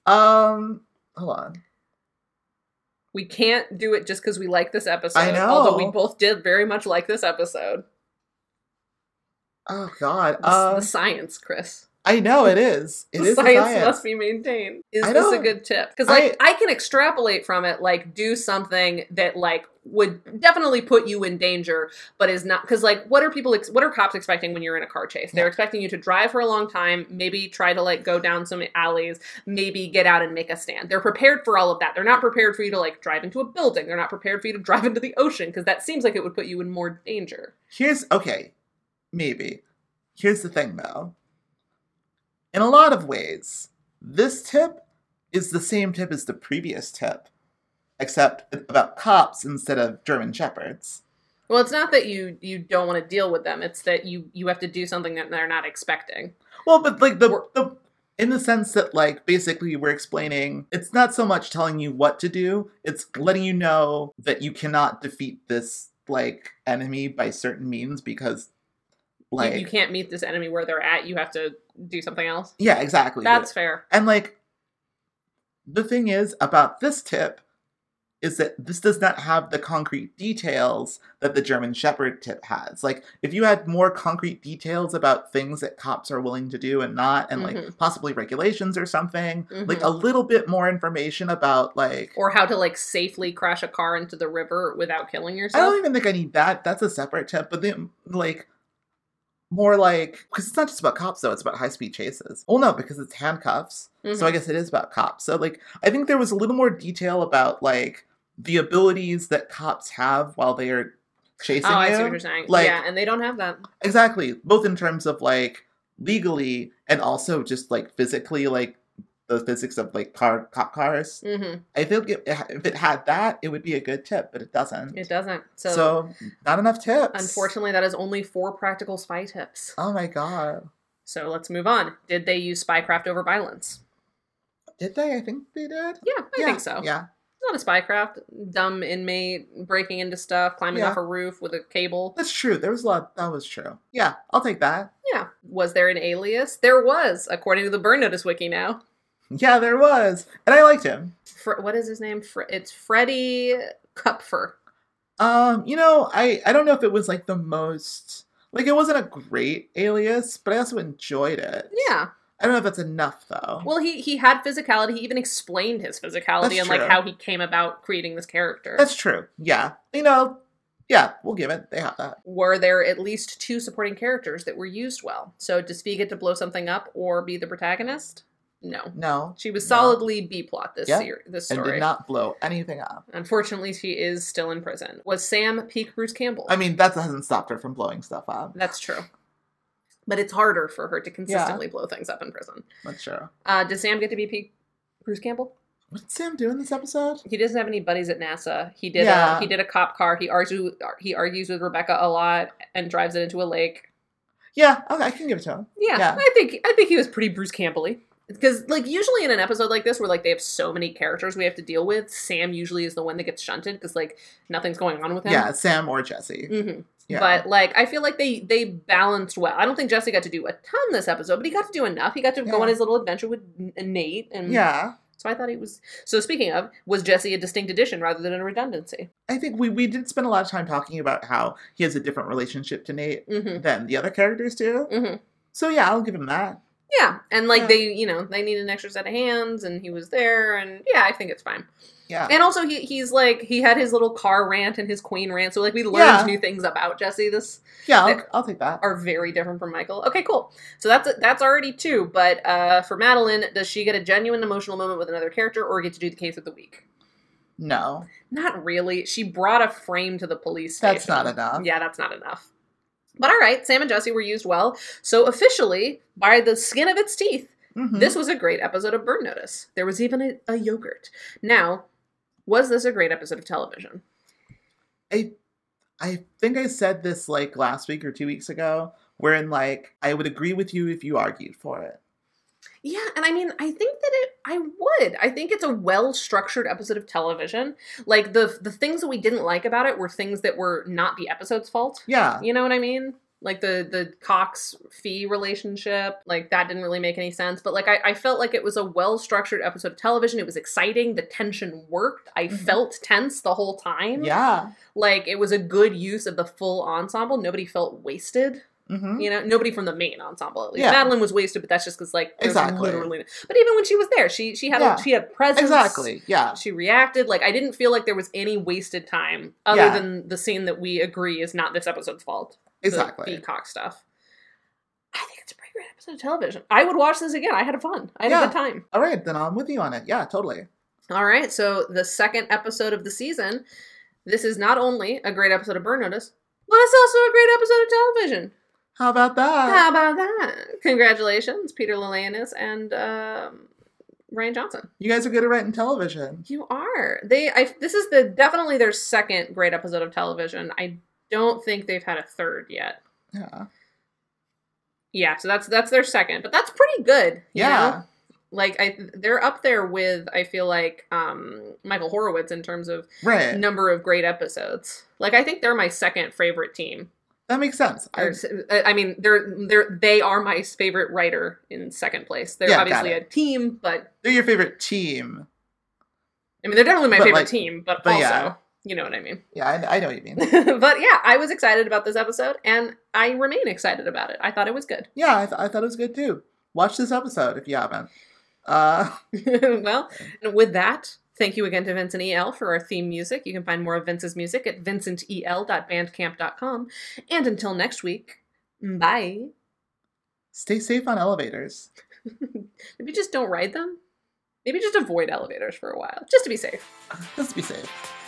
Speaker 2: Um, hold on.
Speaker 1: We can't do it just because we like this episode.
Speaker 2: I know.
Speaker 1: Although we both did very much like this episode.
Speaker 2: Oh God.
Speaker 1: The,
Speaker 2: Um,
Speaker 1: the science, Chris.
Speaker 2: I know it is. It is a
Speaker 1: science,
Speaker 2: science.
Speaker 1: must be maintained. Is
Speaker 2: I
Speaker 1: this a good tip? Because like I, can extrapolate from it, like do something that like would definitely put you in danger, but is not because like what are people ex- what are cops expecting when you're in a car chase? They're
Speaker 2: Yeah.
Speaker 1: expecting you to drive for a long time, maybe try to like go down some alleys, maybe get out and make a stand. They're prepared for all of that. They're not prepared for you to like drive into a building. They're not prepared for you to drive into the ocean because that seems like it would put you in more danger.
Speaker 2: Here's okay, maybe. Here's the thing though. In a lot of ways, this tip is the same tip as the previous tip, except about cops instead of German shepherds.
Speaker 1: Well, it's not that you you don't want to deal with them. It's that you you have to do something that they're not expecting.
Speaker 2: Well, but like the, the in the sense that like basically we're explaining it's not so much telling you what to do, it's letting you know that you cannot defeat this like enemy by certain means because like
Speaker 1: you, can't meet this enemy where they're at. You have to do something else.
Speaker 2: yeah, exactly.
Speaker 1: That's fair.
Speaker 2: And like the thing is about this tip is that this does not have the concrete details that the German Shepherd tip has. Like if you had more concrete details about things that cops are willing to do and not and like
Speaker 1: Mhm.
Speaker 2: possibly regulations or something, like
Speaker 1: Mhm.
Speaker 2: a little bit more information about like
Speaker 1: Or how to like safely crash a car into the river without killing yourself.
Speaker 2: I don't even think I need that. That's a separate tip, but then like more like because it's not just about cops though, it's about high speed chases. Well no, because it's handcuffs.
Speaker 1: Mhm.
Speaker 2: So I guess it is about cops. So like I think there was a little more detail about like the abilities that cops have while they are chasing
Speaker 1: oh, I
Speaker 2: you.
Speaker 1: see what you're saying.
Speaker 2: Like-
Speaker 1: yeah, and they don't have that.
Speaker 2: Exactly, both in terms of like legally and also just like physically, like the physics of like car cop cars.
Speaker 1: hmm
Speaker 2: I think it, if it had that, it would be a good tip, but it doesn't.
Speaker 1: It doesn't. So,
Speaker 2: so, not enough tips.
Speaker 1: unfortunately, that is only four practical spy tips.
Speaker 2: Oh my god.
Speaker 1: So let's move on. Did they use spycraft over violence?
Speaker 2: Did they? I think they did.
Speaker 1: Yeah, I
Speaker 2: yeah.
Speaker 1: think so.
Speaker 2: Yeah.
Speaker 1: Not a spycraft. Dumb inmate breaking into stuff, climbing
Speaker 2: Yeah.
Speaker 1: off a roof with a cable.
Speaker 2: That's true. There was a lot. That was true. Yeah, I'll take that.
Speaker 1: Yeah. Was there an alias? There was, according to the Burn Notice wiki now.
Speaker 2: Yeah, there was. And I liked him.
Speaker 1: What is his name? It's Freddie Kupfer.
Speaker 2: Um, you know, I I don't know if it was like the most like it wasn't a great alias, but I also enjoyed it.
Speaker 1: Yeah.
Speaker 2: I don't know if that's enough though.
Speaker 1: Well, he he had physicality. He even explained his physicality
Speaker 2: That's
Speaker 1: and like how he came about creating this character.
Speaker 2: That's true. Yeah. You know, yeah, we'll give it. They have that.
Speaker 1: Were there at least two supporting characters that were used well? So does Fi get to blow something up or be the protagonist? No.
Speaker 2: No.
Speaker 1: She was
Speaker 2: No.
Speaker 1: solidly B plot this
Speaker 2: Yeah.
Speaker 1: year, this
Speaker 2: And
Speaker 1: story.
Speaker 2: did not blow anything up.
Speaker 1: Unfortunately, she is still in prison. Was Sam peak Bruce Campbell?
Speaker 2: I mean, that hasn't stopped her from blowing stuff up.
Speaker 1: That's true. But it's harder for her to consistently blow things up in prison.
Speaker 2: That's true.
Speaker 1: Uh, did Sam get to be peak Bruce Campbell?
Speaker 2: What did Sam do in this episode?
Speaker 1: He doesn't have any buddies at NASA. He did.
Speaker 2: Yeah.
Speaker 1: A, he did a cop car. He argues. He argues with Rebecca a lot and drives it into a lake.
Speaker 2: Yeah, okay, I can give it to him.
Speaker 1: Yeah,
Speaker 2: Yeah.
Speaker 1: I think I think he was pretty Bruce Campbell-y. Because like usually in an episode like this where like they have so many characters we have to deal with, Sam usually is the one that gets shunted because like nothing's going on with him.
Speaker 2: Yeah, Sam or Jesse.
Speaker 1: hmm
Speaker 2: Yeah.
Speaker 1: But like I feel like they they balanced well. I don't think Jesse got to do a ton this episode, but he got to do enough. He got to go on his little adventure with Nate, and
Speaker 2: yeah.
Speaker 1: So I thought he was. So speaking of, was Jesse a distinct addition rather than a redundancy?
Speaker 2: I think we, we did spend a lot of time talking about how he has a different relationship to Nate
Speaker 1: Mm-hmm.
Speaker 2: than the other characters do.
Speaker 1: Mm-hmm.
Speaker 2: So yeah, I'll give him that.
Speaker 1: Yeah, and like
Speaker 2: Yeah.
Speaker 1: they, you know, they need an extra set of hands, and he was there, and yeah, I think it's fine.
Speaker 2: Yeah.
Speaker 1: And also, he he's like he had his little car rant and his queen rant, so like we learned
Speaker 2: Yeah.
Speaker 1: new things about Jesse. This
Speaker 2: yeah, I'll, I'll take that.
Speaker 1: are very different from Michael. Okay, cool. So that's that's already two. But uh, for Madeline, does she get a genuine emotional moment with another character, or get to do the case of the week?
Speaker 2: No.
Speaker 1: Not really. She brought a frame to the police station.
Speaker 2: That's not enough.
Speaker 1: Yeah, that's not enough. But all right, Sam and Jesse were used well. So officially, by the skin of its teeth,
Speaker 2: Mhm.
Speaker 1: this was a great episode of Burn Notice. There was even a, a yogurt. Now, was this a great episode of television?
Speaker 2: I I think I said this like last week or two weeks ago, wherein like I would agree with you if you argued for it.
Speaker 1: Yeah, and I mean, I think that it I would. I think it's a well-structured episode of television. Like the the things that we didn't like about it were things that were not the episode's fault.
Speaker 2: Yeah.
Speaker 1: You know what I mean? Like the the Cox Fi relationship, like that didn't really make any sense. But like I, I felt like it was a well structured episode of television. It was exciting. The tension worked. I
Speaker 2: Mhm.
Speaker 1: felt tense the whole time.
Speaker 2: Yeah.
Speaker 1: Like it was a good use of the full ensemble. Nobody felt wasted.
Speaker 2: Hmm
Speaker 1: You know, nobody from the main ensemble at least.
Speaker 2: Yeah.
Speaker 1: Madeline was wasted, but that's just because like
Speaker 2: Exactly.
Speaker 1: literally. But even when she was there, she she had
Speaker 2: Yeah.
Speaker 1: a, she had presence.
Speaker 2: Exactly. Yeah.
Speaker 1: She reacted like I didn't feel like there was any wasted time other
Speaker 2: Yeah.
Speaker 1: than the scene that we agree is not this episode's fault. the
Speaker 2: Exactly.
Speaker 1: peacock stuff. I think it's a pretty great episode of television. I would watch this again. I had fun. I had
Speaker 2: Yeah.
Speaker 1: a good time.
Speaker 2: All right, then I'm with you on it. Yeah, totally.
Speaker 1: All right, so the second episode of the season. This is not only a great episode of Burn Notice, but it's also a great episode of television.
Speaker 2: How about that?
Speaker 1: How about that? Congratulations, Peter Lalayanis and um, Ryan Johnson.
Speaker 2: You guys are good at writing television.
Speaker 1: You are. They. I. This is the definitely their second great episode of television. I don't think they've had a third yet.
Speaker 2: Yeah.
Speaker 1: Yeah, so that's that's their second, but that's pretty good.
Speaker 2: Yeah.
Speaker 1: know? Like I, they're up there with I feel like um, Michael Horowitz in terms of
Speaker 2: Right.
Speaker 1: number of great episodes. Like I think they're my second favorite team.
Speaker 2: That makes sense. I,
Speaker 1: I mean, they're they're they are my favorite writer in second place. They're
Speaker 2: Yeah,
Speaker 1: obviously a team, but
Speaker 2: they're your favorite team.
Speaker 1: I mean they're definitely my
Speaker 2: But,
Speaker 1: favorite
Speaker 2: like-
Speaker 1: team. But,
Speaker 2: but
Speaker 1: also,
Speaker 2: yeah.
Speaker 1: you know what I mean.
Speaker 2: Yeah, I, I know what you mean.
Speaker 1: but yeah, I was excited about this episode, and I remain excited about it. I thought it was good.
Speaker 2: Yeah, I, th- I thought it was good too. Watch this episode if you haven't. Uh,
Speaker 1: well, with that, thank you again to Vincent EL for our theme music. You can find more of Vince's music at vincentel.bandcamp.com. And until next week, bye.
Speaker 2: stay safe on elevators.
Speaker 1: Maybe just don't ride them. Maybe just avoid elevators for a while, just to be safe.
Speaker 2: Just to be safe.